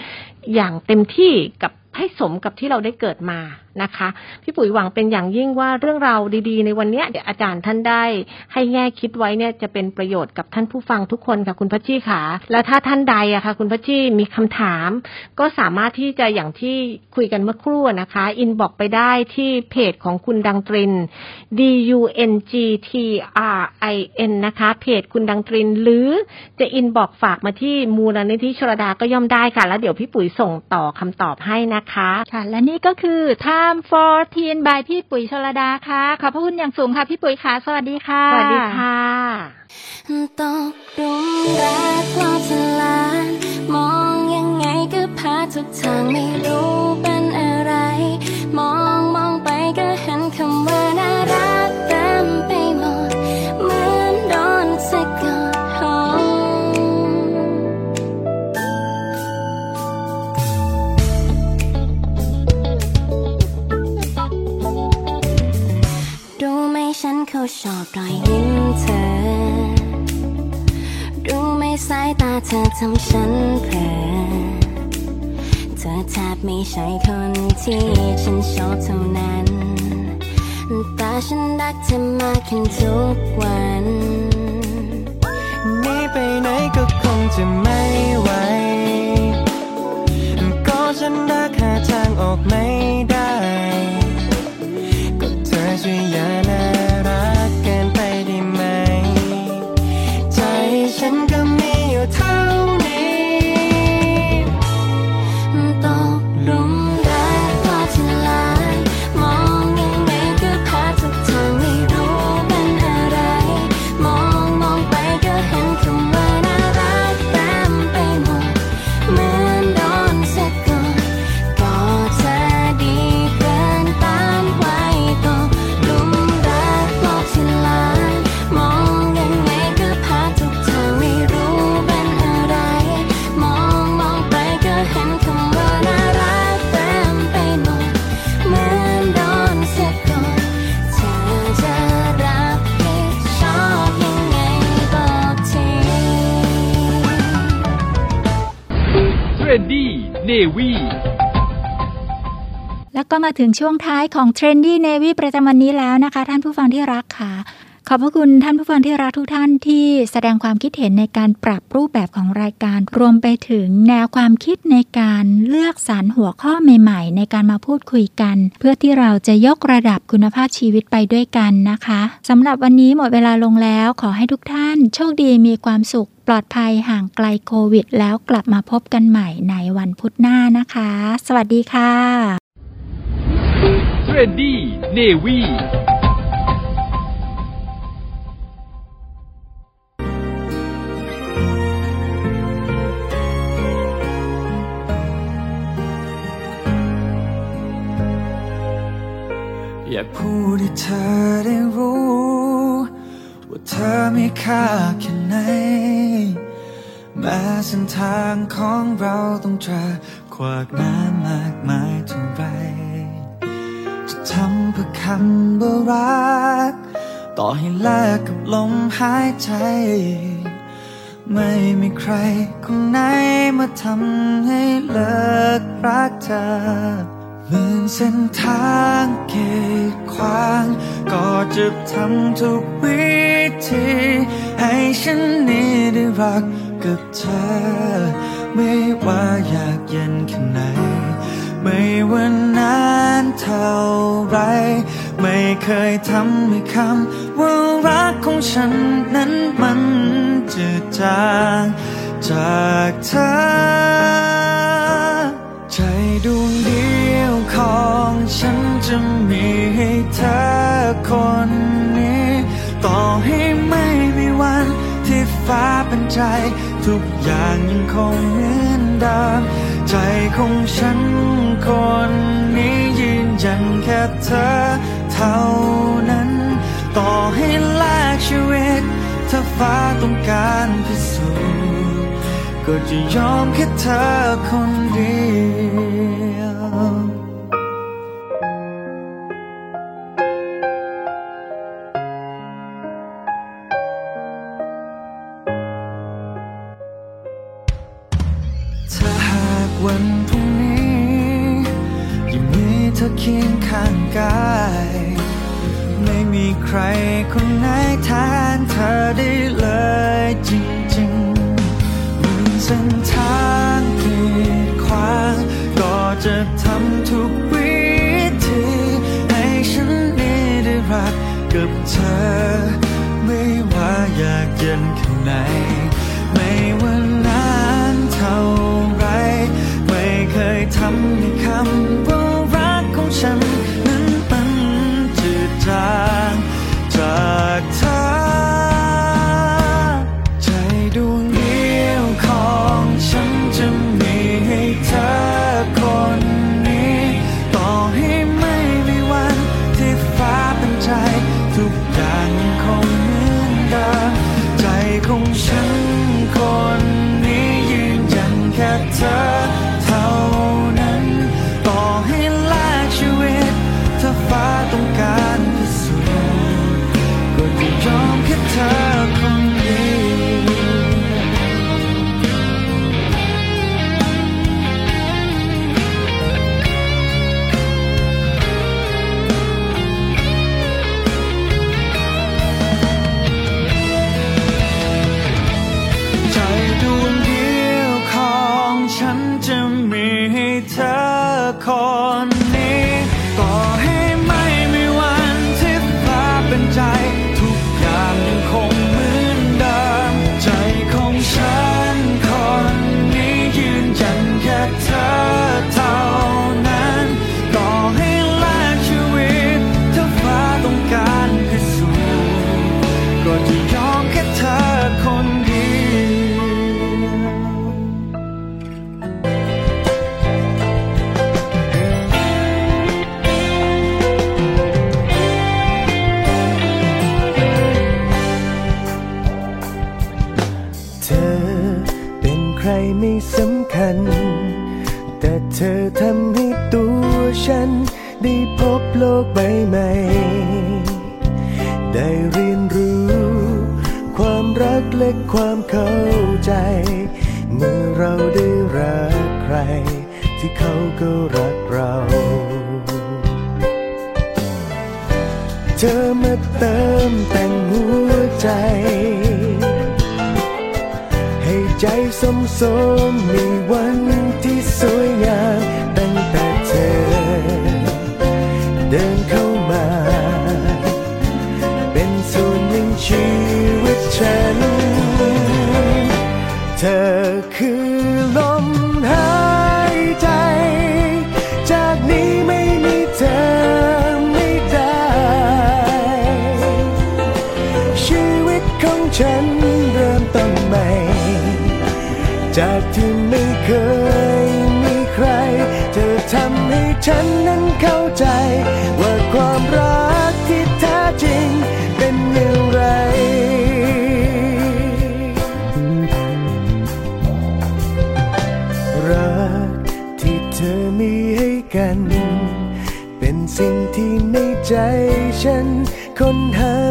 อย่างเต็มที่กับให้สมกับที่เราได้เกิดมา นะคะ พี่ปุ๋ยหวังเป็นอย่างยิ่งว่าเรื่องราวดีๆ ในวันเนี้ยเดี๋ยวอาจารย์ท่านได้ ให้แง่คิดไว้เนี่ยจะเป็นประโยชน์กับท่านผู้ฟังทุกคนค่ะคุณพัชชีค่ะ และถ้าท่านใดอะค่ะ คุณพัชชีมีคำถาม ก็สามารถที่จะอย่างที่คุยกันเมื่อครู่นะคะอินบอกไปได้ที่เพจของคุณดังตริน D U N G T R I N นะคะ เพจคุณดังตริน หรือจะอินบอกฝากมาที่มูลนิธิชรดาก็ย่อมได้ค่ะ แล้วเดี๋ยวพี่ปุ๋ยส่งต่อคำตอบให้นะคะค่ะและนี่ก็คือถ้า Time for Teen by พี่ปุ๋ยชลดาค่ะ ขอบพระคุณอย่างสูงค่ะ พี่ปุ๋ยค่ะ สวัสดีค่ะ สวัสดีค่ะตกหลุมรักพลอดทลานมองยังไงก็พาทุกทางไม่รู้เป็นอะไร มอง ใช่คนที่ฉันชอบเท่านั้น แต่ฉันรักเธอมากขึ้นทุก ถึงช่วงท้ายของ Trendy Navy ประจำวันนี้แล้วนะคะ ท่านผู้ฟังที่รักค่ะ ขอบพระคุณท่านผู้ฟังที่รักทุกท่านที่แสดงความคิดเห็นในการปรับรูปแบบของรายการ รวมไปถึงแนวความคิดในการเลือกสรรหัวข้อใหม่ ๆ ในการมาพูดคุยกัน เพื่อที่เราจะยกระดับคุณภาพชีวิตไปด้วยกันนะคะสำหรับวันนี้หมดเวลาลงแล้วขอให้ทุกท่าน โชคดีมีความสุขปลอดภัยห่างไกลโควิด แล้วกลับมาพบกันใหม่ในวันพุธหน้านะคะ สวัสดีค่ะ Trendy Navyอยากพูดให้เธอได้รู้ ว่าเธอมีค่าแค่ไหน แม้เส้นทางของเราต้องเจอขวากน้ำมากมายท่าไรจะทำเพื่อคำว่ารัก ต่อให้แลกกับลมหายใจ ไม่มีใครคนไหนมาทำให้เลิกรักเธอเหมื่นเส้นทางเกีดขวาง ก็จะทำทุกวิธี ให้ฉันนี้ได้รักกับเธอ ไม่ว่าอยากเย็นแค่ไหน ไม่ว่านานเท่าไร ไม่เคยทำให้คำว่ารักของฉันนั้นมันจืดจางจากเธอ ใจดวงเดียวของฉันจะมีให้เธอคนนี้ ต่อให้ไม่มีวันที่ฟ้าเป็นใจ ทุกอย่างยังคงเหมือนเดิม ใจของฉันคนนี้ยืนยันแค่เธอเท่านั้น ต่อให้แลกชีวิต ถ้าฟ้าต้องการพิสูจน์ก็จะยอมแค่เธอคนเดียว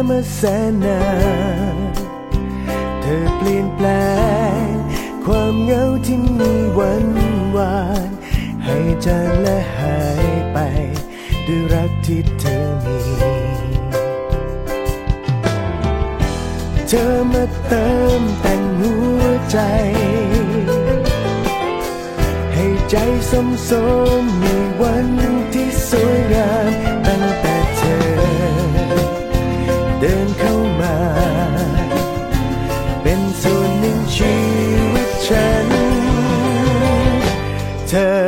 มาแสนนานเธอเปลี่ยนแปลง ความเหงาที่มีวันวาน ให้จางและหายไปด้วยรักที่เธอมี เธอมาเติมแต่งหัวใจ ให้ใจสมสมมีวันที่สวยงาม yeter